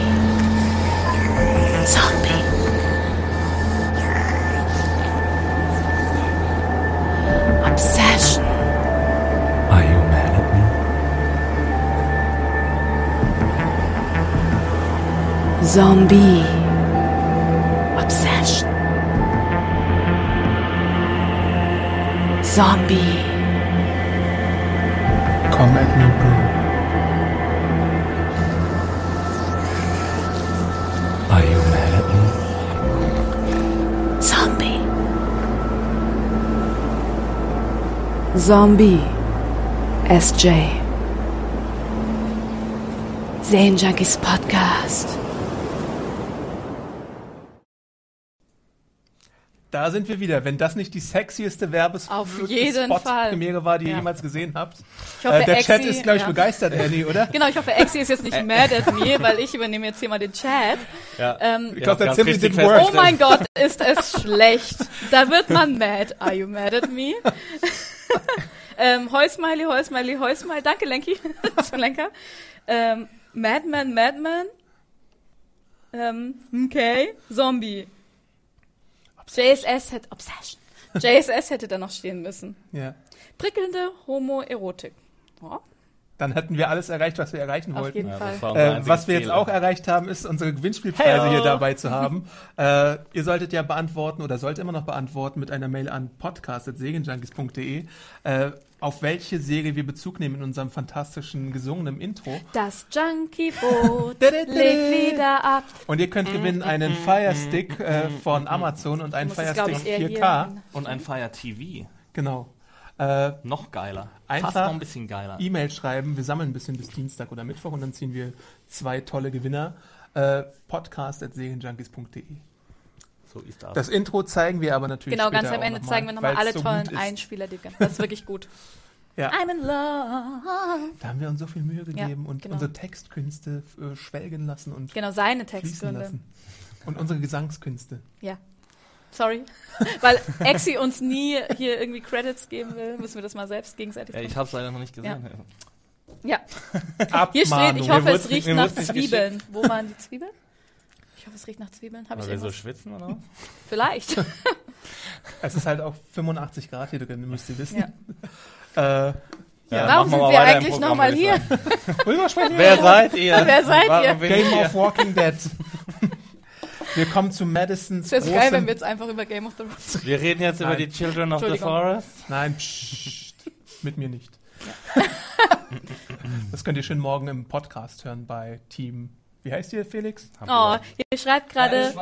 Zombie. Obsession. Zombie. Come at me, bro. Are you mad at me? Zombie. Zombie. SJ. Zane Junkies Podcast. Da sind wir wieder. Wenn das nicht die sexieste Werbes Auf jeden Spot Fall. Premiere war, die ihr Ja. jemals gesehen habt. Ich hoffe, Äh, der Chat Exi- ist, glaube ich, ja. begeistert, Annie, oder? Genau, ich hoffe, Exi ist jetzt nicht mad at me, weil ich übernehme jetzt hier mal den Chat. Ja. Ähm, Ich glaube, der richtig didn't work. oh mein Gott, ist es schlecht. Da wird man mad. Are you mad at me? ähm, Heusmiley, Heusmiley, Heusmiley. Danke, Lenki. War Lenker. Ähm, Madman, Madman. Ähm, okay. Zombie. JSS hätte, Obsession. JSS hätte da noch stehen müssen. Ja. Prickelnde Homoerotik. Ja, Dann hätten wir alles erreicht, was wir erreichen auf wollten. jeden Ja, Äh, was wir jetzt auch erreicht haben, ist unsere Gewinnspielpreise Hello. hier dabei zu haben. äh, ihr solltet ja beantworten oder sollt immer noch beantworten mit einer Mail an podcast.segenjunkies.de, äh, auf welche Serie wir Bezug nehmen in unserem fantastischen gesungenen Intro. Das Junkie-Boot legt wieder ab. Und ihr könnt gewinnen einen Fire Stick äh, von Amazon und einen muss es, Fire glaub Stick ich, eher hier 4K. hin. Und ein Fire TV. Genau. Äh, Noch geiler. Einfach Fast noch ein bisschen geiler. E-Mail schreiben. Wir sammeln ein bisschen bis Dienstag oder Mittwoch und dann ziehen wir zwei tolle Gewinner. Äh, podcast.segenjunkies.de. So ist das. Das Intro zeigen wir aber natürlich Genau, ganz am Ende noch zeigen wir nochmal alle so tollen. Einspieler, die wir Das ist wirklich gut. Ja. I'm in love. Da haben wir uns so viel Mühe gegeben und genau. unsere Textkünste äh, schwelgen lassen und Genau, seine lassen. Und unsere Gesangskünste. Ja. Sorry. Weil Exi uns nie hier irgendwie Credits geben will, müssen wir das mal selbst gegenseitig Ja, ich habe es leider noch nicht gesehen. Ja. Hier steht, ich hoffe, es riecht nach Zwiebeln. Wo waren die Zwiebeln? Ich hoffe, es riecht nach Zwiebeln. Habe ich Weil wir so irgendwas? schwitzen oder was? Vielleicht. Es ist halt auch 85 Grad hier drin, müsst ihr wissen. Ja. Äh, Ja, Warum sind wir eigentlich nochmal hier? Wer seid ihr? Wer seid Warum ihr? Game of Walking Dead. Wir kommen zu Madisons Es wäre geil, wenn wir jetzt einfach über Game of Thrones Wir reden jetzt über Nein. die Children of the. Forest. Nein, pssst, mit mir nicht. Das könnt ihr schön morgen im Podcast hören bei Team... Wie heißt ihr, Felix? Oh, ihr schreibt gerade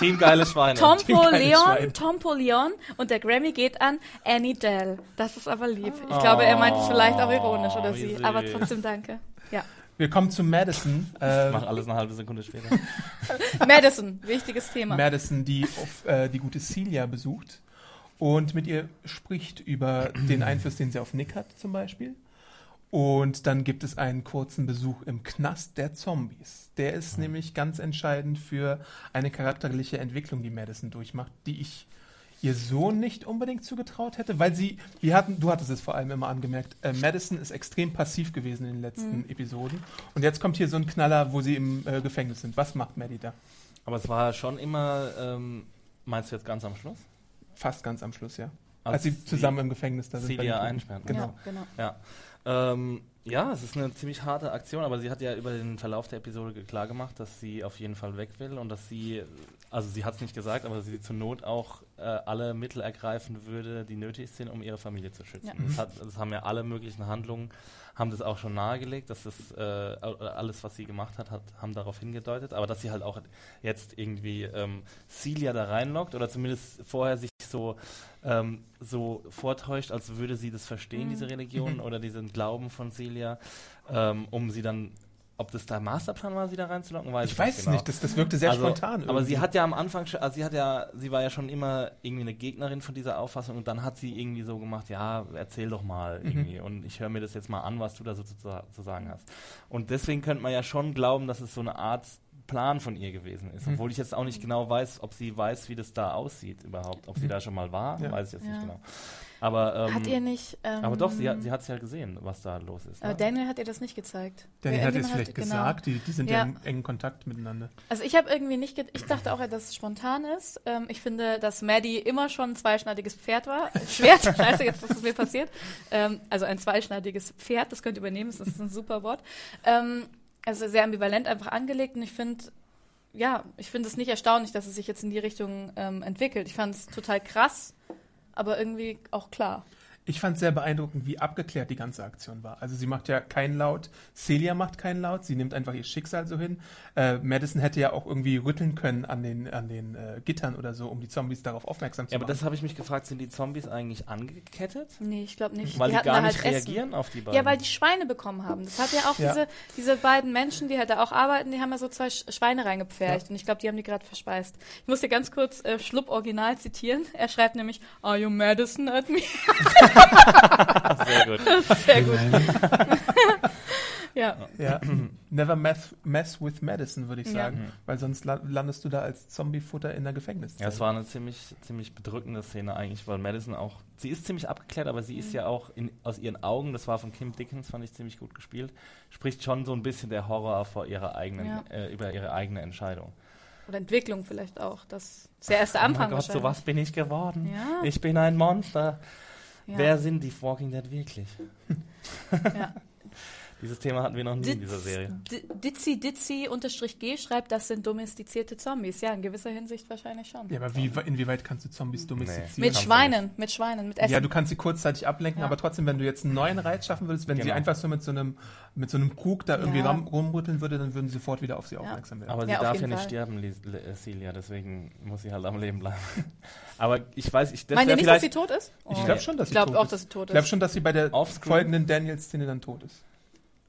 Team geile Schweine. Tompo geile Leon, Schwein. Tompo Leon und der Grammy geht an Annie Dell. Das ist aber lieb. Ich glaube, er meint es vielleicht auch ironisch oder Oh, sie. Aber trotzdem danke. Ja. Wir kommen zu Madison. Äh, Ich mach alles eine halbe Sekunde später. Madison, wichtiges Thema. Madison, die auf, äh, die gute Celia besucht und mit ihr spricht über den Einfluss, den sie auf Nick hat, zum Beispiel. Und dann gibt es einen kurzen Besuch im Knast der Zombies. Der ist nämlich ganz entscheidend für eine charakterliche Entwicklung, die Madison durchmacht, die ich ihr so nicht unbedingt zugetraut hätte, weil sie, wir hatten, du hattest es vor allem immer angemerkt, äh, Madison ist extrem passiv gewesen in den letzten Episoden. Und jetzt kommt hier so ein Knaller, wo sie im äh, Gefängnis sind. Was macht Maddie da? Aber es war schon immer, ähm, meinst du jetzt ganz am Schluss? Fast ganz am Schluss, ja. Als Als sie zusammen im Gefängnis da sind. Toten. einsperrt. ne? Genau. Ja, genau. Ja. Ähm, ja, es ist eine ziemlich harte Aktion, aber sie hat ja über den Verlauf der Episode klar gemacht, dass sie auf jeden Fall weg will und dass sie, also sie hat es nicht gesagt, aber sie zur Not auch äh, alle Mittel ergreifen würde, die nötig sind, um ihre Familie zu schützen. Ja. Das, hat, das haben ja alle möglichen Handlungen, haben das auch schon nahegelegt, dass das äh, alles, was sie gemacht hat, hat, haben darauf hingedeutet, aber dass sie halt auch jetzt irgendwie ähm, Celia da reinlockt oder zumindest vorher sich so ähm, so vortäuscht, als würde sie das verstehen, Mhm. diese Religion oder diesen Glauben von Celia, ähm, um sie dann, ob das der Masterplan war, sie da reinzulocken, weiß Ich weiß es genau. nicht, das, das wirkte sehr Also, spontan. Aber sie irgendwie. hat ja am Anfang, schon- also sie hat ja, sie war ja schon immer irgendwie eine Gegnerin von dieser Auffassung und dann hat sie irgendwie so gemacht, ja, erzähl doch mal Mhm. irgendwie und ich höre mir das jetzt mal an, was du da so zu, zu sagen hast. Und deswegen könnte man ja schon glauben, dass es so eine Art Plan von ihr gewesen ist, Mhm. obwohl ich jetzt auch nicht genau weiß, ob sie weiß, wie das da aussieht überhaupt, ob sie da schon mal war. Ja. weiß ich jetzt Ja. nicht genau. Aber, ähm, Hat ihr nicht. Ähm, aber doch, sie hat sie hat's ja gesehen, was da los ist. aber Ne? Daniel hat ihr das nicht gezeigt. Danny Wer- hat es irgendjemand vielleicht genau. gesagt, die, die sind ja, Ja. im engen Kontakt miteinander. Also ich habe irgendwie nicht, ich dachte auch, dass es spontan ist. Ähm, ich finde, dass Maddie immer schon ein zweischneidiges Pferd war. Äh, Schwert, scheiße, jetzt ist es mir passiert. Ähm, also ein zweischneidiges Pferd, das könnt ihr übernehmen, das ist ein super Wort. Also sehr ambivalent einfach angelegt und ich finde, ja, ich finde es nicht erstaunlich, dass es sich jetzt in die Richtung ähm, entwickelt. Ich fand es total krass, aber irgendwie auch klar. Ich fand sehr beeindruckend, wie abgeklärt die ganze Aktion war. Also sie macht ja keinen Laut, Celia macht keinen Laut, sie nimmt einfach ihr Schicksal so hin. Äh, Madison hätte ja auch irgendwie rütteln können an den, an den äh, Gittern oder so, um die Zombies darauf aufmerksam zu Ja, aber machen. das habe ich mich gefragt, sind die Zombies eigentlich angekettet? Nee, ich glaube nicht. Weil die, hatten gar da nicht halt Essen. reagieren auf die beiden. Ja, weil die Schweine bekommen haben. Das hat ja auch Ja. diese, diese beiden Menschen, die halt da auch arbeiten, die haben ja so zwei Sch Schweine reingepfercht. Und ich glaube, die haben die gerade verspeist. Ich muss dir ganz kurz äh, Schlupp Original zitieren. Er schreibt nämlich, Are you Madison at me? Sehr gut. Sehr gut. ja. Ja, never mess, mess with Madison, würde ich Ja. sagen, weil sonst la landest du da als Zombiefutter in der Gefängniszelle. Ja, es war eine ziemlich, ziemlich bedrückende Szene eigentlich, weil Madison auch, sie ist ziemlich abgeklärt, aber sie ist ja auch in, aus ihren Augen, das war von Kim Dickens, fand ich ziemlich gut gespielt, spricht schon so ein bisschen der Horror vor ihrer eigenen, Ja. äh, über ihre eigene Entscheidung. Oder Entwicklung vielleicht auch. Das ist der erste Anfang oh mein Gott, so was bin ich geworden. Ja. Ich bin ein Monster. Ja. Wer sind die Walking Dead wirklich? Ja. Dieses Thema hatten wir noch nie in dieser Serie. Ditzi Ditzi unterstrich G schreibt, das sind domestizierte Zombies. Ja, in gewisser Hinsicht wahrscheinlich schon. Ja, aber wie, inwieweit kannst du Zombies domestizieren? mit kannst du Schweinen, mit Schweinen, mit Essen. Ja, du kannst sie kurzzeitig ablenken, Ja. aber trotzdem, wenn du jetzt einen neuen Reiz schaffen würdest, wenn sie Genau. einfach so mit so einem, mit so einem Krug da irgendwie Ja. rum, rumrütteln würde, dann würden sie sofort wieder auf sie aufmerksam werden. Aber sie Ja, darf ja nicht Fall. sterben, äh, Celia, deswegen muss sie halt am Leben bleiben. Aber ich weiß, ich Meint ihr nicht, dass sie tot ist? ich glaube schon, dass Ich sie glaube tot auch, ist. dass sie tot Ich glaube ist. schon, dass sie bei der folgenden Daniel-Szene dann tot ist.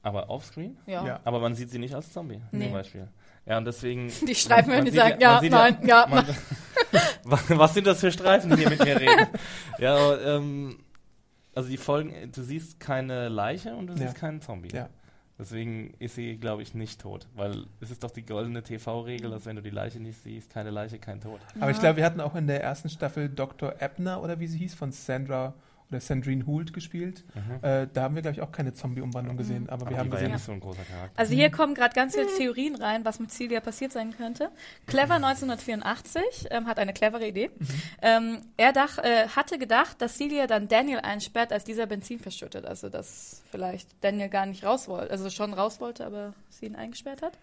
Aber offscreen. Ja. Ja. Aber man sieht sie nicht als Zombie Nee. zum Beispiel. Ja, und deswegen. Die streifen und die sagen, ja- nein, ja, man, was, was sind das für Streifen, die hier mit mir reden? Ja, aber, ähm, also die Folgen, du siehst keine Leiche und du Ja. siehst keinen Zombie. Ja. Deswegen ist sie, glaube ich, nicht tot. Weil es ist doch die goldene TV-Regel, dass wenn du die Leiche nicht siehst, keine Leiche, kein Tod. Aber ich glaube, wir hatten auch in der ersten Staffel Dr. Ebner oder wie sie hieß, von Sandra oder Sandrine Hoult gespielt. Äh, da haben wir, glaube ich, auch keine Zombie-Umwandlung gesehen. Aber, Aber wir die haben war ja gesehen, nicht so ein großer Charakter. Also hier kommen gerade ganz viele Theorien rein, was mit Celia passiert sein könnte. Clever 1984 ähm, hat eine clevere Idee. Ähm, er dach, äh, hatte gedacht, dass Celia dann Daniel einsperrt, als dieser Benzin verschüttet. Also dass vielleicht Daniel gar nicht raus wollte, also schon raus wollte, aber sie ihn eingesperrt hat.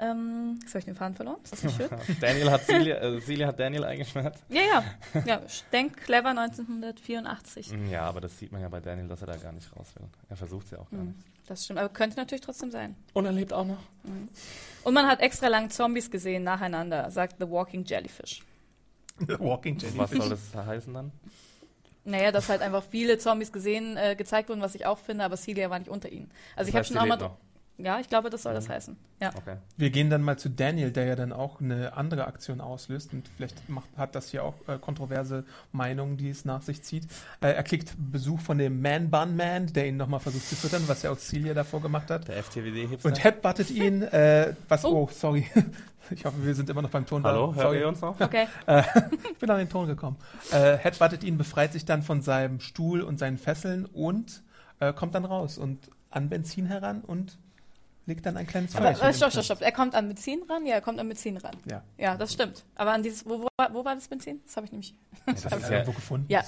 Ähm, jetzt habe ich den Faden verloren. Ist das nicht schön? Daniel hat Celia, äh, Celia hat Daniel eingesperrt. ja, ja. ja denk Clever 1984. Ja, aber das sieht man ja bei Daniel, dass er da gar nicht raus will. Er versucht es ja auch gar Mhm. nicht. Das stimmt, aber könnte natürlich trotzdem sein. Und er lebt auch noch. Und man hat extra lang Zombies gesehen nacheinander, sagt The Walking Jellyfish. The Walking Was Jellyfish. soll das heißen dann? Naja, dass halt einfach viele Zombies gesehen, äh, gezeigt wurden, was ich auch finde, aber Celia war nicht unter ihnen. Also ich habe schon auch mal. Ja, ich glaube, das soll das Mhm. heißen. Ja. Okay. Wir gehen dann mal zu Daniel, der ja dann auch eine andere Aktion auslöst und vielleicht macht, hat das hier auch äh, kontroverse Meinungen, die es nach sich zieht. Äh, er kriegt Besuch von dem Man Bun Man, der ihn nochmal versucht zu füttern, was ja auch Celia davor gemacht hat. Der FTWD-Hipster. Und headbuttet ihn, äh, was, Oh. oh, sorry. Ich hoffe, wir sind immer noch beim Ton. da. Hallo, hört sorry. ihr uns noch? Okay. Ich bin an den Ton gekommen. Äh, headbuttet ihn, befreit sich dann von seinem Stuhl und seinen Fesseln und äh, kommt dann raus und an Benzin heran und legt dann ein kleines Aber, Feuerchen. äh, stopp, stopp, stopp. Er kommt an Benzin ran? Ja, er kommt an Benzin ran. Ja. Ja, das stimmt. Aber an dieses, wo, wo, war- wo war das Benzin? Das habe ich nämlich. Ja, das ist ja, irgendwo gefunden. Ja.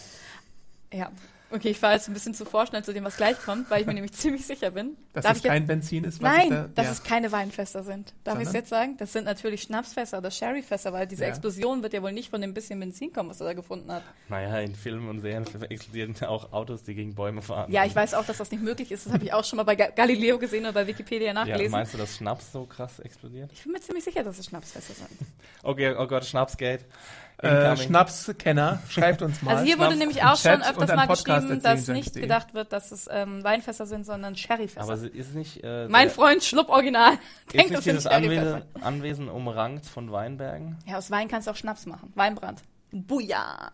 Ja. Okay, ich fahre jetzt ein bisschen zu vorschnell zu dem, was gleich kommt, weil ich mir nämlich ziemlich sicher bin. Dass Darf es ich jetzt- kein Benzin ist, was Nein, ich da, dass ja. es keine Weinfässer sind. Darf ich es jetzt sagen? Das sind natürlich Schnapsfässer oder Sherryfässer, weil diese Ja. Explosion wird ja wohl nicht von dem bisschen Benzin kommen, was er da gefunden hat. naja, in Filmen und Serien explodieren auch Autos, die gegen Bäume fahren. Ja, ich weiß auch, dass das nicht möglich ist. Das habe ich auch schon mal bei Ga Galileo gesehen oder bei Wikipedia Ja, nachgelesen. meinst du, dass Schnaps so krass explodiert? ich bin mir ziemlich sicher, dass es Schnapsfässer sind. Okay, oh Gott, Schnapsgate. Äh. Schnapskenner, schreibt uns mal. Also hier wurde nämlich auch schon öfters mal geschrieben, dass nicht gedacht wird, dass es ähm, Weinfässer sind, sondern Sherryfässer. Aber ist nicht. Äh, mein Freund Schlupp Original Ist denkt, nicht das sind dieses Sherryfässer. Anwesen, Anwesen umrankt von Weinbergen? Ja, aus Wein kannst du auch Schnaps machen. Weinbrand. Buja.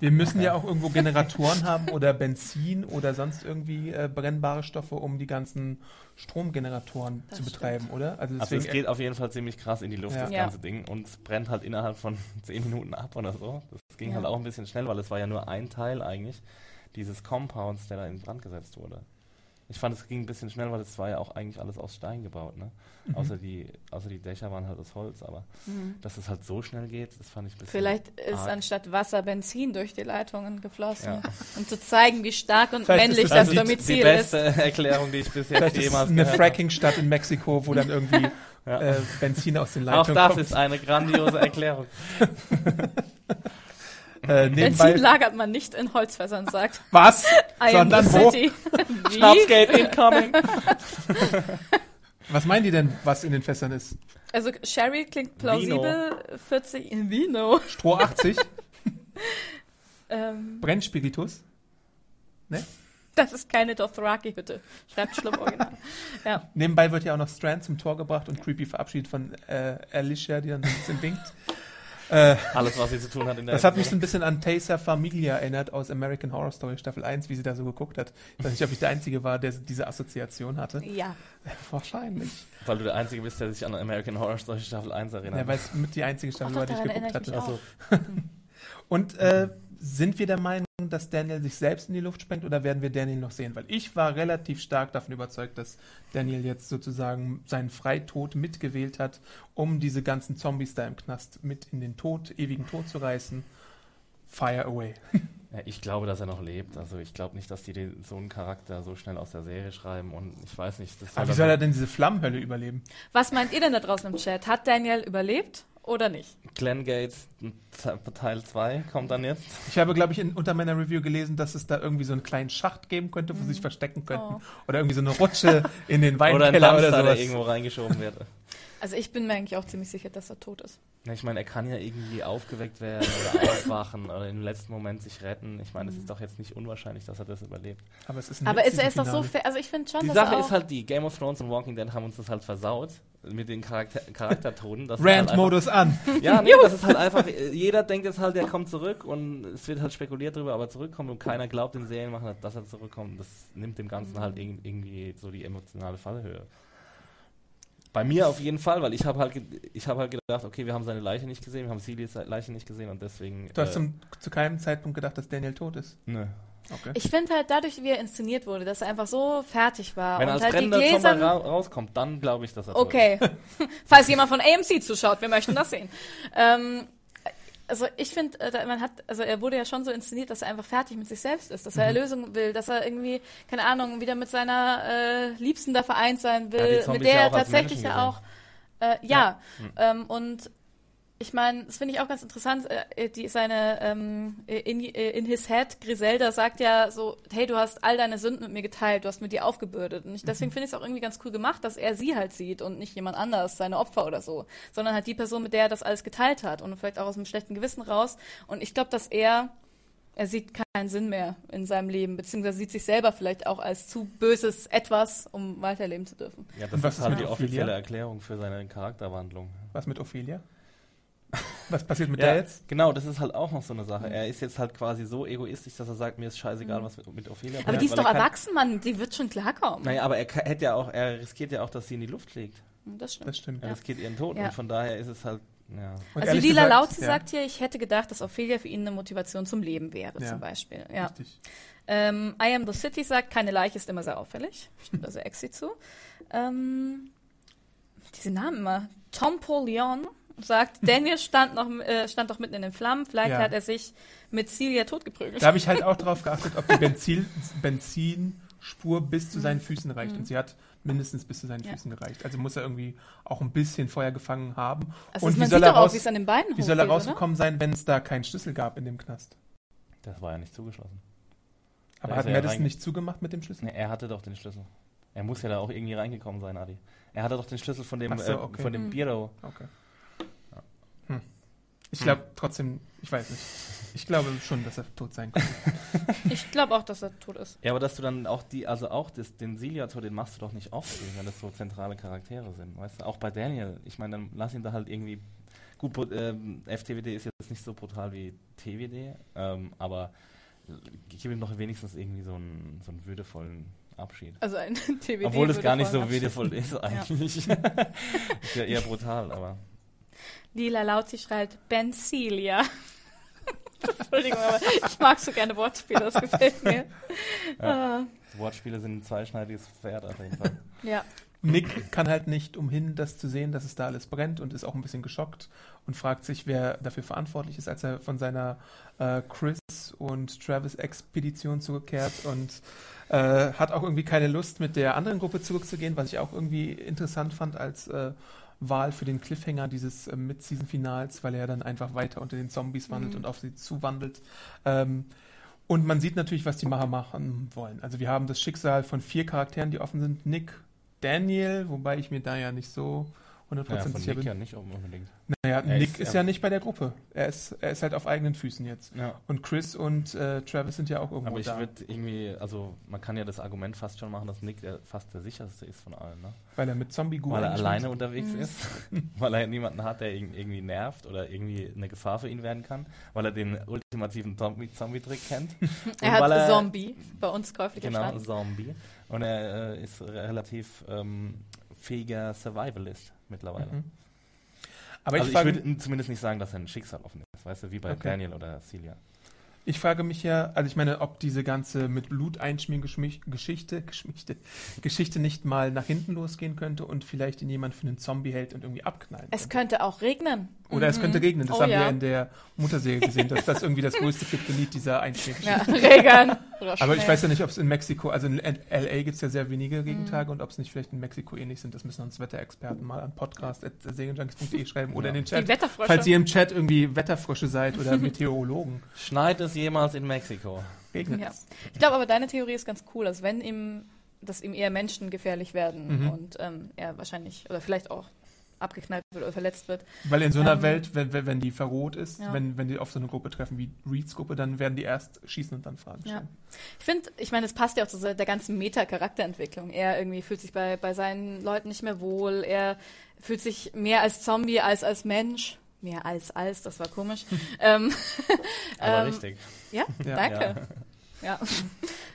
Wir müssen ja auch irgendwo Generatoren haben oder Benzin oder sonst irgendwie äh, brennbare Stoffe, um die ganzen Stromgeneratoren Das zu stimmt. betreiben, oder? Also Also es geht auf jeden Fall ziemlich krass in die Luft, Ja. das Ja. ganze Ding. Und es brennt halt innerhalb von 10 Minuten ab oder so. Das ging Ja. halt auch ein bisschen schnell, weil es war ja nur ein Teil eigentlich dieses Compounds, der da in Brand gesetzt wurde. Ich fand, es ging ein bisschen schnell, weil es war ja auch eigentlich alles aus Stein gebaut, ne? Mhm. Außer, die, außer die Dächer waren halt aus Holz, aber dass es halt so schnell geht, das fand ich ein bisschen Vielleicht ist arg. anstatt Wasser Benzin durch die Leitungen geflossen. Ja. Um zu zeigen, wie stark und Vielleicht ist männlich das also die- die Domizil ist. beste Erklärung, die ich bis jetzt vielleicht ist es jemals eine gehört habe. Fracking-Stadt in Mexiko, wo dann irgendwie Ja. äh, Benzin aus den Auch Leitungen das kommt. ist eine grandiose Erklärung. äh, Benzin lagert man nicht in Holzfässern, sagt was? I am Sondern wo? city. Schnapsgate incoming. Was meinen die denn, was in den Fässern ist? Also Sherry klingt plausibel. 40 in Vino. Stroh 80? Ähm, Brennspiritus? das ist keine Dothraki-Hütte. Schreibt Schlupp original. ja. Nebenbei wird ja auch noch Strand zum Tor gebracht und creepy verabschiedet von äh, Alicia, die dann so ein bisschen winkt. Äh, Alles, was sie zu tun hat in der das hat mich so ein bisschen an Taysa Familia erinnert aus American Horror Story Staffel 1, wie sie da so geguckt hat. Ich weiß nicht, ob ich der Einzige war, der diese Assoziation hatte. ja. Wahrscheinlich. Weil du der Einzige bist, der sich an American Horror Story Staffel 1 erinnert. Ja, weil es mit die einzige Staffel war, die ich geguckt ich hatte. auch. Und äh, sind wir der Meinung, dass Daniel sich selbst in die Luft sprengt oder werden wir Daniel noch sehen? Weil ich war relativ stark davon überzeugt, dass Daniel jetzt sozusagen seinen Freitod mitgewählt hat, um diese ganzen Zombies da im Knast mit in den Tod, ewigen Tod zu reißen. Fire away. Ja, ich glaube, dass er noch lebt. Also ich glaube nicht, dass die den, so einen Charakter so schnell aus der Serie schreiben und ich weiß nicht. Das Aber wie soll er denn diese Flammenhölle überleben? Was meint ihr denn da draußen im Chat? Hat Daniel überlebt oder nicht? Glenn Gates Te- Teil 2 kommt dann jetzt. Ich habe, glaube ich, in, unter meiner Review gelesen, dass es da irgendwie so einen kleinen Schacht geben könnte, wo sie sich verstecken könnten. Oh. Oder irgendwie so eine Rutsche in den Oder ein Weinkeller oder der sowas. irgendwo reingeschoben wird. Also ich bin mir eigentlich auch ziemlich sicher, dass er tot ist. Ja, ich meine, er kann ja irgendwie aufgeweckt werden oder aufwachen oder im letzten Moment sich retten. Ich meine, es ist doch jetzt nicht unwahrscheinlich, dass er das überlebt. Aber es ist ein Aber ist, er ist doch so fair. Also ich finde schon, Die dass Sache er auch, ist halt die, Game of Thrones und Walking Dead haben uns das halt versaut mit den Charakter es Rant-Modus an. Halt einfach, ja, nee, das ist halt einfach, jeder denkt jetzt halt, der kommt zurück und es wird halt spekuliert drüber, aber zurückkommt und keiner glaubt den Serienmachern, dass er zurückkommt. Das nimmt dem Ganzen halt irg- irgendwie so die emotionale Fallhöhe. Bei mir auf jeden Fall, weil ich habe halt, ich habe halt gedacht, okay, wir haben seine Leiche nicht gesehen, wir haben Celias Leiche nicht gesehen und deswegen. Du hast äh, zum, zu keinem Zeitpunkt gedacht, dass Daniel tot ist. nö. Okay. ich finde halt dadurch, wie er inszeniert wurde, dass er einfach so fertig war. Wenn er und als halt brennender Gläser. ra rauskommt, dann glaube ich, dass er Okay. Falls jemand von AMC zuschaut, wir möchten das sehen. Ähm, also ich finde, äh, man hat, also er wurde ja schon so inszeniert, dass er einfach fertig mit sich selbst ist, dass Mhm. er Erlösung will, dass er irgendwie, keine Ahnung, wieder mit seiner äh, Liebsten da vereint sein Ja, will, Zombies mit der ja er tatsächlich ja auch, äh, ja, Hm. ähm, und ich meine, das finde ich auch ganz interessant, äh, die, seine, ähm, in, in his head, Griselda sagt ja so, hey, du hast all deine Sünden mit mir geteilt, du hast mit dir aufgebürdet. Und ich, deswegen finde ich es auch irgendwie ganz cool gemacht, dass er sie halt sieht und nicht jemand anders, seine Opfer oder so, sondern halt die Person, mit der er das alles geteilt hat und vielleicht auch aus einem schlechten Gewissen raus. Und ich glaube, dass er, er sieht keinen Sinn mehr in seinem Leben, beziehungsweise sieht sich selber vielleicht auch als zu böses Etwas, um weiterleben zu dürfen. Ja, das Und was ist halt die offizielle Erklärung für seine Charakterwandlung. Was mit Ophelia? Was passiert mit Ja, der jetzt? genau, das ist halt auch noch so eine Sache. Er ist jetzt halt quasi so egoistisch, dass er sagt, mir ist scheißegal, was mit, mit Ophelia Mhm. Aber passiert, die ist doch er kann- erwachsen, Mann, die wird schon klarkommen. Naja, aber er hätte ja auch, er riskiert ja auch, dass sie in die Luft fliegt. Das stimmt. Das stimmt. Er riskiert ihren Tod Ja. und von daher ist es halt, ja. Also Lila gesagt- Lauzi ja, sagt hier, ich hätte gedacht, dass Ophelia für ihn eine Motivation zum Leben wäre, Ja. zum Beispiel. Ja. Richtig. Ähm, I Am the City sagt, keine Leiche ist immer sehr auffällig. Stimmt also Exi zu. Ähm, diese Namen immer. Tom Paul Leon sagt, Daniel stand, noch, äh, stand doch mitten in den Flammen. Vielleicht Ja. hat er sich mit Celia totgeprügelt. Da habe ich halt auch drauf geachtet, ob die Benzin, Benzinspur bis zu seinen Füßen reicht. Und sie hat mindestens bis zu seinen Mhm. Ja. Füßen gereicht. Also muss er irgendwie auch ein bisschen Feuer gefangen haben. Also Und man wie soll sieht er doch auch, raus- wie es an den Beinen Wie soll er hochgeht, oder? rausgekommen sein, wenn es da keinen Schlüssel gab in dem Knast? Das war ja nicht zugeschlossen. Aber Da hat er ja Madison reinge- nicht zugemacht mit dem Schlüssel? Nee, er hatte doch den Schlüssel. Er muss ja da auch irgendwie reingekommen sein, Adi. Er hatte doch den Schlüssel von dem, so, äh, okay. von dem Mhm. Biro. Okay. Hm. Ich glaube trotzdem, ich weiß nicht. Ich glaube schon, dass er tot sein könnte. Ich glaube auch, dass er tot ist. Ja, aber dass du dann auch die, also auch das, den Siliator, den machst du doch nicht oft, wenn das so zentrale Charaktere sind, weißt du? Auch bei Daniel. Ich meine, dann lass ihn da halt irgendwie. Gut, ähm, FTWD ist jetzt nicht so brutal wie TWD, ähm, aber gib ihm doch wenigstens irgendwie so einen, so einen würdevollen Abschied. Also ein TVD. Obwohl das würde gar nicht so würdevoll ist eigentlich. ist ja eher brutal, aber. Lila Lauzi schreibt Benzilia. Entschuldigung, aber ich mag so gerne Wortspiele, das gefällt mir. Ah, Wortspiele sind ein zweischneidiges Pferd auf jeden Fall. ja. Nick kann halt nicht umhin, das zu sehen, dass es da alles brennt und ist auch ein bisschen geschockt und fragt sich, wer dafür verantwortlich ist, als er von seiner äh, Chris und Travis Expedition zurückkehrt und äh, hat auch irgendwie keine Lust, mit der anderen Gruppe zurückzugehen, was ich auch irgendwie interessant fand als äh, Wahl für den Cliffhanger dieses äh, Mid-Season-Finals, weil er dann einfach weiter unter den Zombies wandelt Mhm. und auf sie zuwandelt. Ähm, und man sieht natürlich, was die Macher machen wollen. Also wir haben das Schicksal von vier Charakteren, die offen sind. Nick, Daniel, wobei ich mir da ja nicht so 100% Ja, von sicher Nick bin. ja nicht unbedingt. Naja, Er Nick ist- ist, ja nicht bei der Gruppe. Er ist, er ist halt auf eigenen Füßen jetzt. Ja. Und Chris und äh, Travis sind ja auch irgendwo Aber ich würde irgendwie, also man kann ja das Argument fast schon machen, dass Nick der, fast der sicherste ist von allen, ne? weil er mit zombie Weil er alleine unterwegs Mhm. ist, weil er niemanden hat, der ihn irgendwie nervt oder irgendwie eine Gefahr für ihn werden kann, weil er den ultimativen Zombie- Zombie-Trick kennt. Er hat er- Zombie bei uns käuflich Genau. Zombie. Und er äh, ist re- relativ ähm, fähiger Survivalist mittlerweile. Mhm. Aber also ich, ich würde zumindest nicht sagen, dass er ein Schicksal offen ist, weißt du, wie bei Okay. Daniel oder Celia. Ich frage mich ja, also ich meine, ob diese ganze mit Blut einschmieren Geschichte, Geschmichte, Geschichte nicht mal nach hinten losgehen könnte und vielleicht ihn jemand für einen Zombie hält und irgendwie abknallen Es könnte. auch regnen. Oder es könnte regnen. Das Oh haben wir ja. in der Mutterserie gesehen, dass das irgendwie das größte Kryptonit dieser Einschmiergeschichte Ja, Regen. Aber ich weiß ja nicht, ob es in Mexiko, also in LA gibt es ja sehr Mhm. wenige Regentage und ob es nicht vielleicht in Mexiko ähnlich sind. Das müssen uns Wetterexperten mal an podcast.serienjunkies.de schreiben oder in den Die Chat. Wetterfrösche. Falls ihr im Chat irgendwie Wetterfrösche seid oder Meteorologen. Schneit es jemals in Mexiko? Regnet Ja. Ich glaube aber, deine Theorie ist ganz cool, dass wenn ihm, dass ihm eher Menschen gefährlich werden Mhm. und ähm, er wahrscheinlich, oder vielleicht auch abgeknallt wird oder verletzt wird. Weil in so einer Ähm, Welt, wenn, wenn, die verroht ist, Ja. wenn, wenn die auf so eine Gruppe treffen wie Reeds Gruppe, dann werden die erst schießen und dann Fragen Ja. Ich finde, ich meine, es passt ja auch zu der ganzen Meta-Charakterentwicklung. Er irgendwie fühlt sich bei, bei seinen Leuten nicht mehr wohl. Er fühlt sich mehr als Zombie als als Mensch. Mehr als als, das war komisch. ähm, Aber ähm, richtig. Ja, Ja. danke. Ja.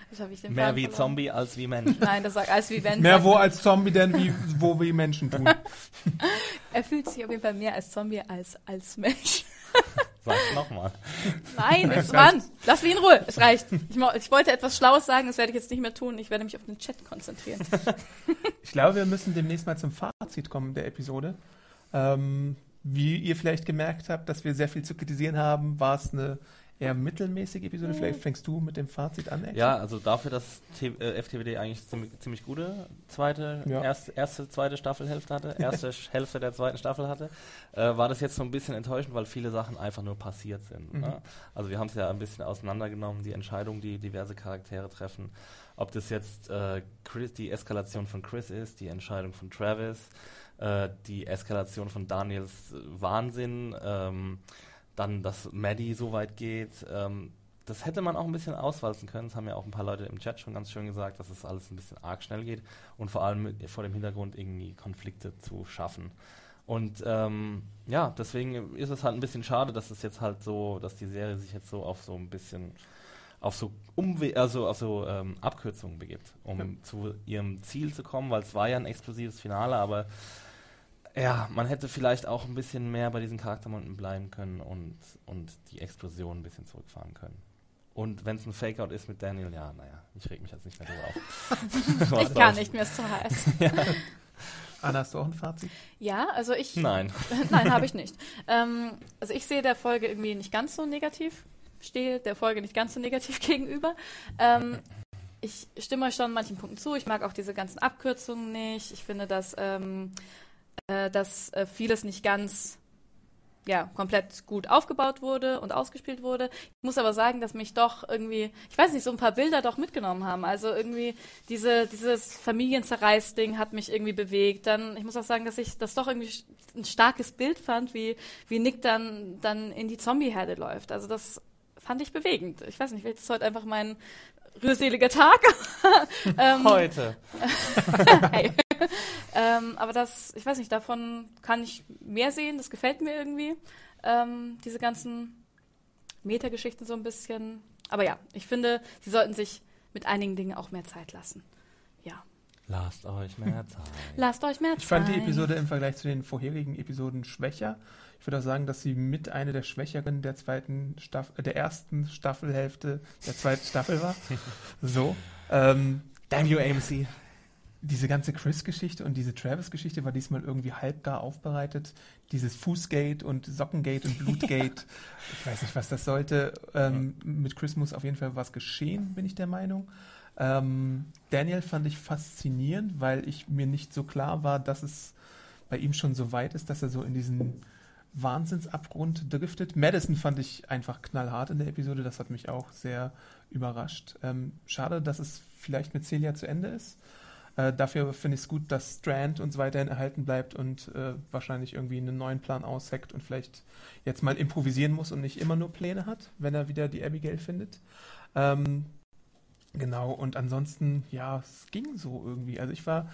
Das habe ich den Mehr wie verloren. Zombie als wie Mensch. Nein, das sagt als wie Mensch. Mehr wo als Zombie denn wie wo wie Menschen tun. Er fühlt sich auf jeden Fall mehr als Zombie als als Mensch. Sag's nochmal. Nein, Es Mann, lass mich in Ruhe. Es reicht. Ich, ich wollte etwas Schlaues sagen, das werde ich jetzt nicht mehr tun. Ich werde mich auf den Chat konzentrieren. Ich glaube, wir müssen demnächst mal zum Fazit kommen der Episode. Ähm, wie ihr vielleicht gemerkt habt, dass wir sehr viel zu kritisieren haben, war es eine eher mittelmäßige Episode. Vielleicht fängst du mit dem Fazit an. Axel? Ja, also dafür, dass T äh, FTWD eigentlich ziemlich, ziemlich gute zweite, Ja. erste, erste, zweite Staffelhälfte hatte, erste Hälfte der zweiten Staffel hatte, äh, war das jetzt so ein bisschen enttäuschend, weil viele Sachen einfach nur passiert sind. Mhm. Ne? Also wir haben es ja ein bisschen auseinandergenommen, die Entscheidungen, die diverse Charaktere treffen. Ob das jetzt äh, Chris, die Eskalation von Chris ist, die Entscheidung von Travis, äh, die Eskalation von Daniels Wahnsinn, ähm, dann, dass Maddie so weit geht. Ähm, das hätte man auch ein bisschen auswalzen können. Das haben ja auch ein paar Leute im Chat schon ganz schön gesagt, dass es alles ein bisschen arg schnell geht und vor allem mit, vor dem Hintergrund irgendwie Konflikte zu schaffen. Und ähm, ja, deswegen ist es halt ein bisschen schade, dass es jetzt halt so, dass die Serie sich jetzt so auf so ein bisschen auf so Umwe also auf so ähm, Abkürzungen begibt, um Ja. zu ihrem Ziel zu kommen, weil es war ja ein explosives Finale, aber ja, man hätte vielleicht auch ein bisschen mehr bei diesen Charaktermomenten bleiben können und, und die Explosion ein bisschen zurückfahren können. Und wenn es ein Fake-Out ist mit Daniel, ja, naja, ich reg mich jetzt nicht mehr drüber auf. Ich kann nicht mehr, ist zu heiß. Anna, hast du auch ein Fazit? Ja, also ich. Nein. Nein, habe ich nicht. Ähm, also ich sehe der Folge irgendwie nicht ganz so negativ, stehe der Folge nicht ganz so negativ gegenüber. Ähm, ich stimme euch schon in manchen Punkten zu. Ich mag auch diese ganzen Abkürzungen nicht. Ich finde, dass, ähm, äh, dass äh, vieles nicht ganz ja, komplett gut aufgebaut wurde und ausgespielt wurde. Ich muss aber sagen, dass mich doch irgendwie, ich weiß nicht, so ein paar Bilder doch mitgenommen haben. Also irgendwie diese, dieses Familienzerreißding hat mich irgendwie bewegt. Dann, ich muss auch sagen, dass ich das doch irgendwie ein starkes Bild fand, wie, wie Nick dann, dann in die Zombie-Herde läuft. Also das fand ich bewegend. Ich weiß nicht, vielleicht ist heute einfach mein rührseliger Tag. ähm, Heute. hey. ähm, aber das, ich weiß nicht, davon kann ich mehr sehen. Das gefällt mir irgendwie. Ähm, diese ganzen Metageschichten so ein bisschen. Aber ja, ich finde, sie sollten sich mit einigen Dingen auch mehr Zeit lassen. Ja. Lasst euch mehr Zeit. Lasst euch mehr Zeit. Ich fand die Episode im Vergleich zu den vorherigen Episoden schwächer. Ich würde auch sagen, dass sie mit einer der schwächeren der zweiten Staffel, äh, der ersten Staffelhälfte der zweiten Staffel war. So. Ähm, Damn you, AMC. Diese ganze Chris-Geschichte und diese Travis-Geschichte war diesmal irgendwie halbgar aufbereitet. Dieses Fußgate und Sockengate und Blutgate. ich weiß nicht, was das sollte. Ähm, mit Chris muss auf jeden Fall was geschehen, bin ich der Meinung. Ähm, Daniel fand ich faszinierend, weil ich mir nicht so klar war, dass es bei ihm schon so weit ist, dass er so in diesen Wahnsinnsabgrund driftet. Madison fand ich einfach knallhart in der Episode, das hat mich auch sehr überrascht. Ähm, schade, dass es vielleicht mit Celia zu Ende ist. Äh, dafür finde ich es gut, dass Strand uns weiterhin erhalten bleibt und äh, wahrscheinlich irgendwie einen neuen Plan ausheckt und vielleicht jetzt mal improvisieren muss und nicht immer nur Pläne hat, wenn er wieder die Abigail findet. Ähm, genau, und ansonsten, ja, es ging so irgendwie. Also ich war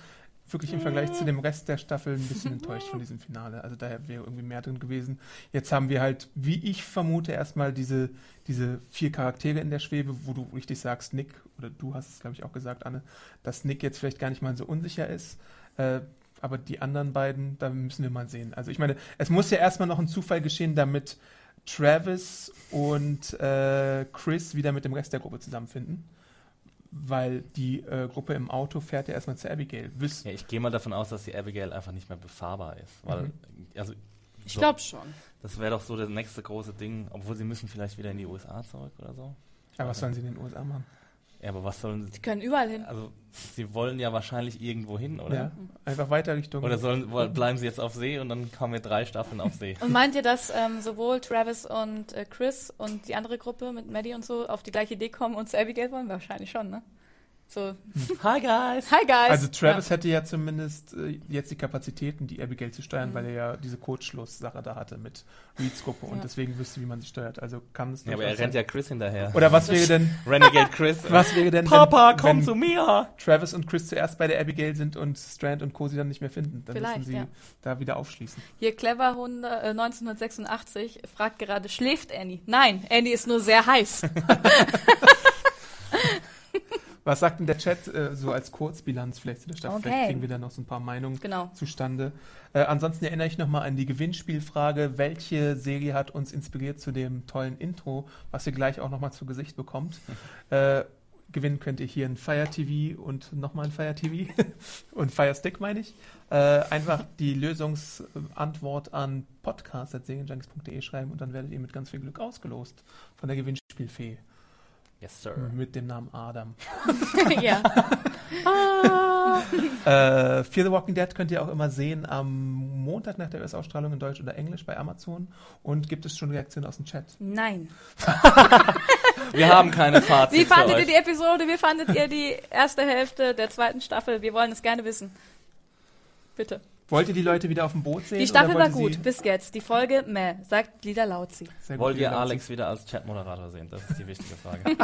wirklich im Vergleich zu dem Rest der Staffel ein bisschen enttäuscht von diesem Finale. Also daher wäre irgendwie mehr drin gewesen. Jetzt haben wir halt, wie ich vermute, erstmal diese, diese vier Charaktere in der Schwebe, wo du richtig sagst, Nick, oder du hast es, glaube ich, auch gesagt, Anne, dass Nick jetzt vielleicht gar nicht mal so unsicher ist. Äh, aber die anderen beiden, da müssen wir mal sehen. Also ich meine, es muss ja erstmal noch ein Zufall geschehen, damit Travis und äh, Chris wieder mit dem Rest der Gruppe zusammenfinden. Weil die äh, Gruppe im Auto fährt ja erstmal zu Abigail. Wüs Ja, ich gehe mal davon aus, dass die Abigail einfach nicht mehr befahrbar ist. Weil, Mhm. also, Ich so- glaube schon. Das wäre doch so das nächste große Ding, obwohl sie müssen vielleicht wieder in die USA zurück oder so. aber was sollen sie in den USA machen? Ja, aber was sollen Die sie? können überall hin. Also, sie wollen ja wahrscheinlich irgendwo hin, oder? Ja, einfach weiter Richtung. Oder sollen, bleiben sie jetzt auf See und dann kommen wir drei Staffeln auf See? Und meint ihr, dass ähm, sowohl Travis und äh, Chris und die andere Gruppe mit Maddie und so auf die gleiche Idee kommen und zu Abigail wollen? Wahrscheinlich schon, ne? So, Hi guys. hi guys. Also Travis hätte ja zumindest äh, jetzt die Kapazitäten, die Abigail zu steuern, weil er ja diese Kurzschluss-Sache da hatte mit Reeds Gruppe und Ja. deswegen wüsste, wie man sie steuert. Also kann es Ja, aber er rennt ja Chris hinterher. Oder was wäre denn, Renegade Chris. was wäre denn, Papa, wenn, komm wenn zu mir. Travis und Chris zuerst bei der Abigail sind und Strand und Co. sie dann nicht mehr finden? Dann Vielleicht, müssen sie ja. da wieder aufschließen. Hier Clever Hunde, äh, 1986 fragt gerade, schläft Annie? Nein, Annie ist nur sehr heiß. Was sagt denn der Chat äh, so als Kurzbilanz vielleicht zu der Stadt? Okay. Vielleicht kriegen wir da noch so ein paar Meinungen Genau. zustande. Äh, ansonsten erinnere ich nochmal an die Gewinnspielfrage. Welche Serie hat uns inspiriert zu dem tollen Intro, was ihr gleich auch nochmal zu Gesicht bekommt? äh, gewinnen könnt ihr hier ein Fire TV und nochmal ein Fire TV und Fire Stick, meine ich. Äh, einfach die Lösungsantwort an podcast.serienjunkies.de schreiben und dann werdet ihr mit ganz viel Glück ausgelost von der Gewinnspielfee Yes, sir. mit dem Namen Adam. ja. Äh, Fear the Walking Dead könnt ihr auch immer sehen am Montag nach der US-Ausstrahlung in Deutsch oder Englisch bei Amazon. Und gibt es schon Reaktionen aus dem Chat? Nein. Wir haben keine Fazit Wie für fandet euch. ihr die Episode? Wie fandet ihr die erste Hälfte der zweiten Staffel? Wir wollen es gerne wissen. Bitte. Wollt ihr die Leute wieder auf dem Boot sehen? Die Staffel oder war gut, bis jetzt. Die Folge, meh, sagt Lila Lauzi. Sie, Sehr gut, Wollt ihr Lila, Alex wieder als Chatmoderator sehen? Das ist die wichtige Frage.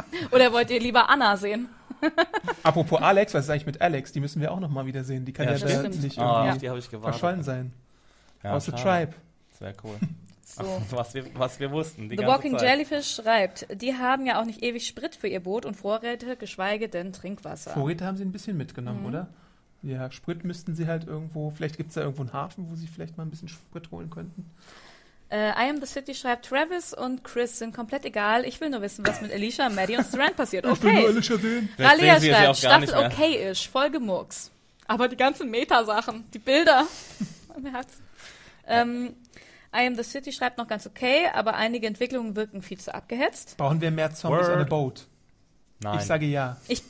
Oder wollt ihr lieber Anna sehen? Apropos Alex, was ist eigentlich mit Alex? Die müssen wir auch nochmal wieder sehen. Die kann Ja, ja, da nicht irgendwie auf die habe ich gewartet. verschollen sein. Ja, Aus The. Tribe. Sehr cool. So. Was wir, was wir wussten. Die The ganze Walking Zeit. Jellyfish schreibt, die haben ja auch nicht ewig Sprit für ihr Boot und Vorräte, geschweige denn Trinkwasser. Vorräte haben sie ein bisschen mitgenommen, Mhm. oder? Ja, Sprit müssten sie halt irgendwo, vielleicht gibt es da irgendwo einen Hafen, wo sie vielleicht mal ein bisschen Sprit holen könnten. Äh, I Am The City schreibt, Travis und Chris sind komplett egal. Ich will nur wissen, was mit Alicia, Maddie und Strand passiert. Okay. Alicia sehen. Vielleicht Ralia sehen sie schreibt, Staffel mehr. okay-ish, Folge Murks. Aber die ganzen Meta-Sachen, die Bilder. Mein Herz. Ähm, I Am The City schreibt noch ganz okay, aber einige Entwicklungen wirken viel zu abgehetzt. Brauchen wir mehr Zombies Word. on a boat? Nein, Ich sage ja. Ich,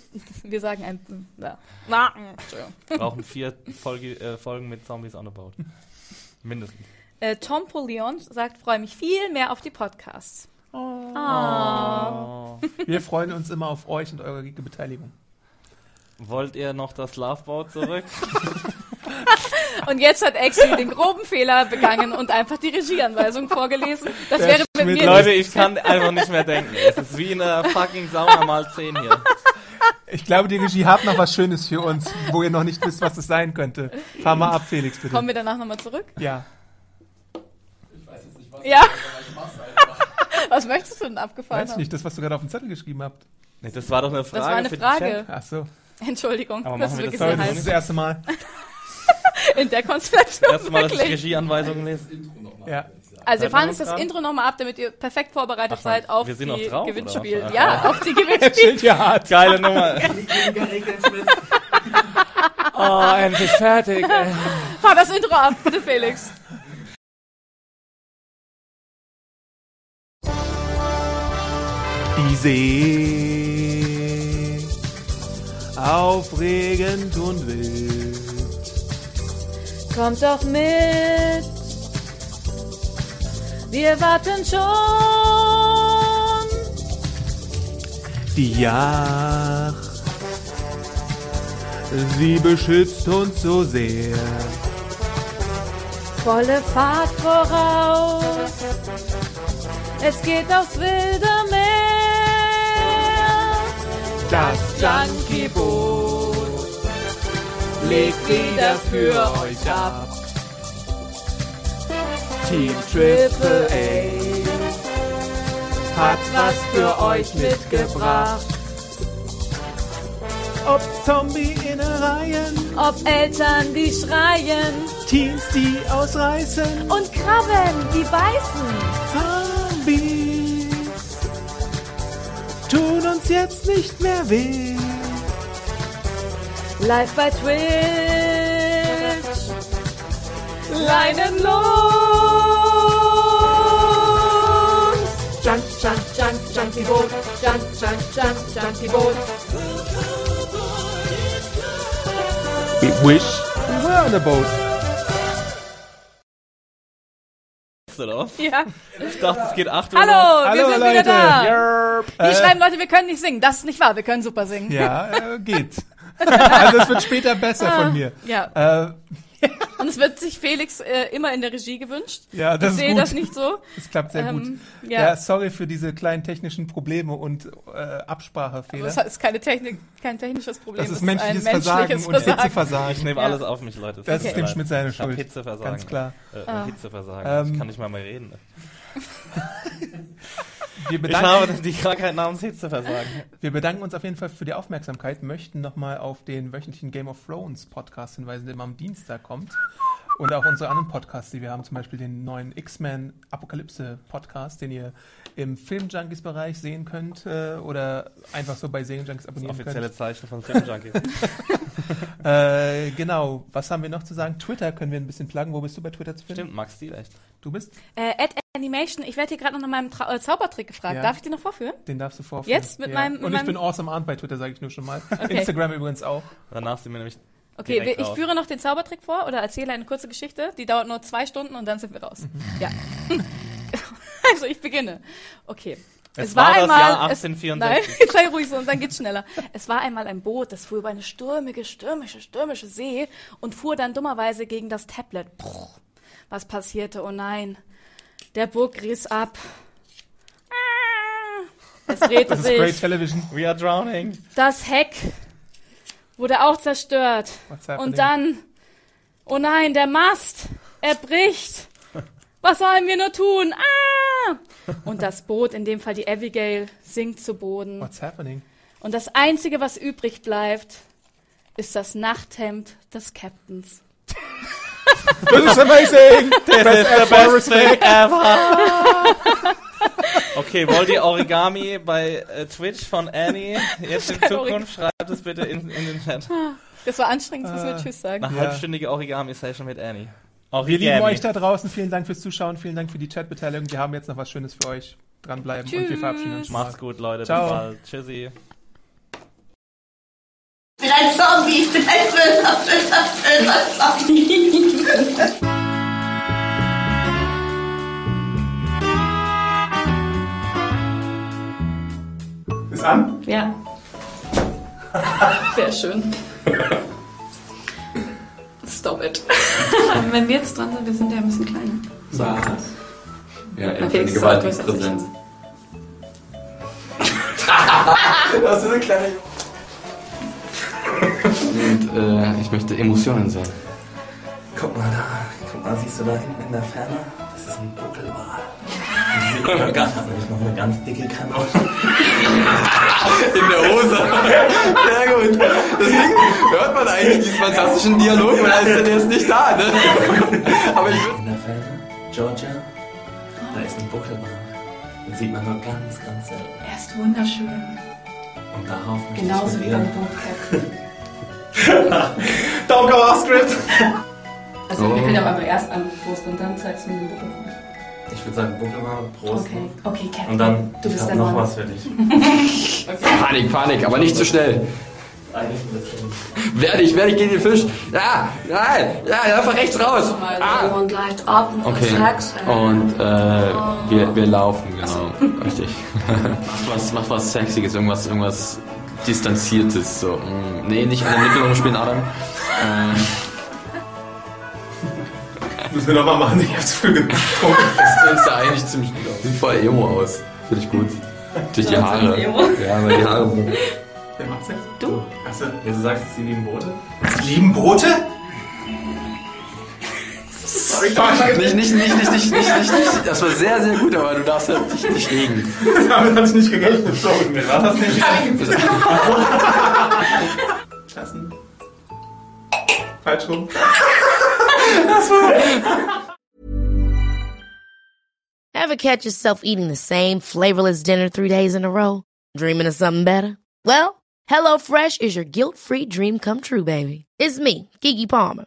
wir sagen ein, ja. Wir brauchen vier Folge, äh, Folgen mit Zombies on a Boat. Mindestens. Äh, Tom Polion sagt, freue mich viel mehr auf die Podcasts. Oh. Wir freuen uns immer auf euch und eure Beteiligung. Wollt ihr noch das Loveboat zurück? Und jetzt hat Exi den groben Fehler begangen und einfach die Regieanweisung vorgelesen. Das Der wäre mit Schmidt- mir Leute, ich kann einfach nicht mehr denken. Es ist wie eine fucking Sauna mal 10 hier. Ich glaube, die Regie hat noch was Schönes für uns, wo ihr noch nicht wisst, was es sein könnte. Fahr mal ab, Felix, bitte. Kommen wir danach nochmal zurück? Ja. Ja. Was möchtest du denn abgefahren Weiß haben? nicht, das, was du gerade auf dem Zettel geschrieben habt. Nee, das war doch eine Frage Das war eine den Frage. Ach so. Entschuldigung, Aber das ist machen wir wirklich das das das erste Mal. In der Konstellation Erste Mal, dass ich. Regieanweisungen lese. Ja. Also wir fahren uns jetzt das? Intro nochmal ab, damit ihr perfekt vorbereitet Ach seid auf die drauf, Gewinnspiel. Ja, auf die Gewinnspiel. ja hart. Geile Nummer. oh, endlich fertig. Fahr das Intro ab, bitte Felix. Die See, aufregend und wild. Kommt doch mit. Wir warten schon. Die Yacht, sie beschützt uns so sehr. Volle Fahrt voraus. Es geht aufs wilde Meer. Das Junkie-Boot legt wieder für euch ab. Team Triple A hat was für euch mitgebracht. Ob Zombie-Innereien, Ob Eltern, die schreien Teens, die ausreißen, und Krabben, die beißen. Zombies tun uns jetzt nicht mehr weh. Live bei Twitch. Leinen los. Junk, junk, junk, junkie boat. Junk, junk, junk, junkie boat. We wish we were on a boat. oder was? Ja. Ich dachte, es geht 8 Uhr. Hallo, los. Hallo, wir sind Leute. wieder da. Yerp. Die schreiben Leute, wir können nicht singen. Das ist nicht wahr, wir können super singen. Ja, äh, geht. Also es wird später besser von mir. Ja. Äh, Und es wird sich Felix äh, immer in der Regie gewünscht. ja, das ich ist sehe gut. das nicht so. Es klappt sehr Ähm, gut. ja. Ja. sorry für diese kleinen technischen Probleme und äh, Absprachefehler. Das ist keine Technik, kein technisches Problem. Das ist es menschliches ein Versagen menschliches und Versagen. Hitzeversagen. Ich nehme Ja. alles auf mich, Leute. Das tut ist dem. Schmidt seine Ich Schuld. Hitzeversagen. Ganz klar. Äh, Ah. Hitzeversagen. Ähm, ich kann nicht mal mehr reden. Wir Ich bedanken, habe die Krankheit namens Hitzeversagen. wir bedanken uns auf jeden Fall für die Aufmerksamkeit, möchten nochmal auf den wöchentlichen Game of Thrones Podcast hinweisen, der immer am Dienstag kommt. Und auch unsere anderen Podcasts, die wir haben, zum Beispiel den neuen X-Men Apokalypse Podcast, den ihr im Film-Junkies-Bereich sehen könnt äh, oder einfach so bei Serienjunkies Das abonnieren offizielle könnt. Zeichen von Filmjunkies. Äh, genau, was haben wir noch zu sagen? Twitter können wir ein bisschen pluggen. Wo bist du bei Twitter zu finden? Stimmt, Max Stil echt. Du bist? Äh, Ad Animation, ich werde hier gerade noch nach meinem Trau äh, Zaubertrick gefragt. Ja. Darf ich den noch vorführen? Den darfst du vorführen. Jetzt mit meinem- mit Und ich meinem- bin awesome Arndt bei Twitter, sage ich nur schon mal. Okay. Instagram übrigens auch. Danach sind wir nämlich Okay, ich raus. führe noch den Zaubertrick vor oder erzähle eine kurze Geschichte. Die dauert nur zwei Stunden und dann sind wir raus. Ja. also ich beginne. Okay. Es war das Jahr es- 1864. Nein, jetzt sei ruhig so und dann geht's schneller. Es war einmal ein Boot, das fuhr über eine stürmige, stürmische, stürmische See und fuhr dann dummerweise gegen das Tablet. Puh, was passierte? Oh nein. Der Burg riss ab. Ah, Es drehte Das ist great sich. television. We are drowning. Das Heck wurde auch zerstört. Und dann, oh nein, der Mast, er bricht. Was sollen wir nur tun? Ah! Und das Boot, in dem Fall die Abigail, sinkt zu Boden. What's happening? Und das Einzige, was übrig bleibt, ist das Nachthemd des Captains. Das ist amazing! This is the best thing ever! Okay, wollt ihr Origami bei äh, Twitch von Annie jetzt in Zukunft? Schreibt es bitte in, in den Chat. Das war anstrengend, das müssen wir Tschüss sagen. Eine Ja. halbstündige Origami-Session mit Annie. Wir lieben Origami. euch da draußen. Vielen Dank fürs Zuschauen. Vielen Dank für die Chatbeteiligung. Wir haben jetzt noch was Schönes für euch. Dranbleiben und wir Tschüss. verabschieden uns. Macht's gut, Leute. Ciao. Bis bald. Tschüssi. Bin ein Zombie, ich bin ein böser, böser, böser Zombie. Ist an? Ja. Sehr schön. Stop it. Wenn wir jetzt dran sind, wir sind ja ein bisschen kleiner. Was? Ja, Felix ist gewaltige. Präsenz. Das ist eine kleine. Und äh, ich möchte Emotionen sehen. Guck mal da, guck mal, siehst du da hinten in der Ferne? Das ist ein Buckelwal. Ganz, nämlich noch eine ganz dicke Kanone. In der Hose. Sehr gut. Deswegen hört man eigentlich diesen fantastischen Dialog, weil er ist, der ist nicht da, ne? Aber ich. In der Ferne, Georgia, da ist ein Buckelwal. Den sieht man nur ganz, ganz selten. Er ist wunderschön. Und darauf Genauso ich wie beim dir... Don't go off script! Also Oh. wir können aber erst an Prost und dann zeigst du mir den Buckel. Ich würde sagen Buckelwal, Prost. Okay, okay, Captain. Und dann, du ich bist hab der noch Mann. was für dich. Panik, Panik, aber nicht zu schnell. Eigentlich ein bisschen. Werde ich, werde ich gegen den Fisch. Ja, nein, ja, einfach rechts raus. Ah. Und leicht ab und Okay. Und äh, wir, wir laufen, genau. Richtig. mach was, mach was Sexiges, irgendwas, irgendwas Distanziertes. So. mm, Nee, nicht an der Nippel rumspielen, Adam. Äh, Müssen wir nochmal machen. Ich hab's früh getrunken. das sah eigentlich ziemlich sieht voll emo aus. Finde ich gut. Durch die Haare. Ja, weil die Haare. Wer macht's jetzt? Du? Achso. Du sagst, sie lieben Boote? Sie lieben Boote? Sorry, fuck. Nicht, nicht, nicht, nicht, nicht, nicht, nicht, nicht. Das war sehr, sehr gut, aber du darfst halt dich nicht regen. Damit hatte ich nicht gerechnet. Sorry. Mir war das nicht. Lassen. Falsch rum. Ever catch yourself eating the same flavorless dinner three days in a row? Dreaming of something better? Well, HelloFresh is your guilt-free dream come true, baby. It's me, Kiki Palmer.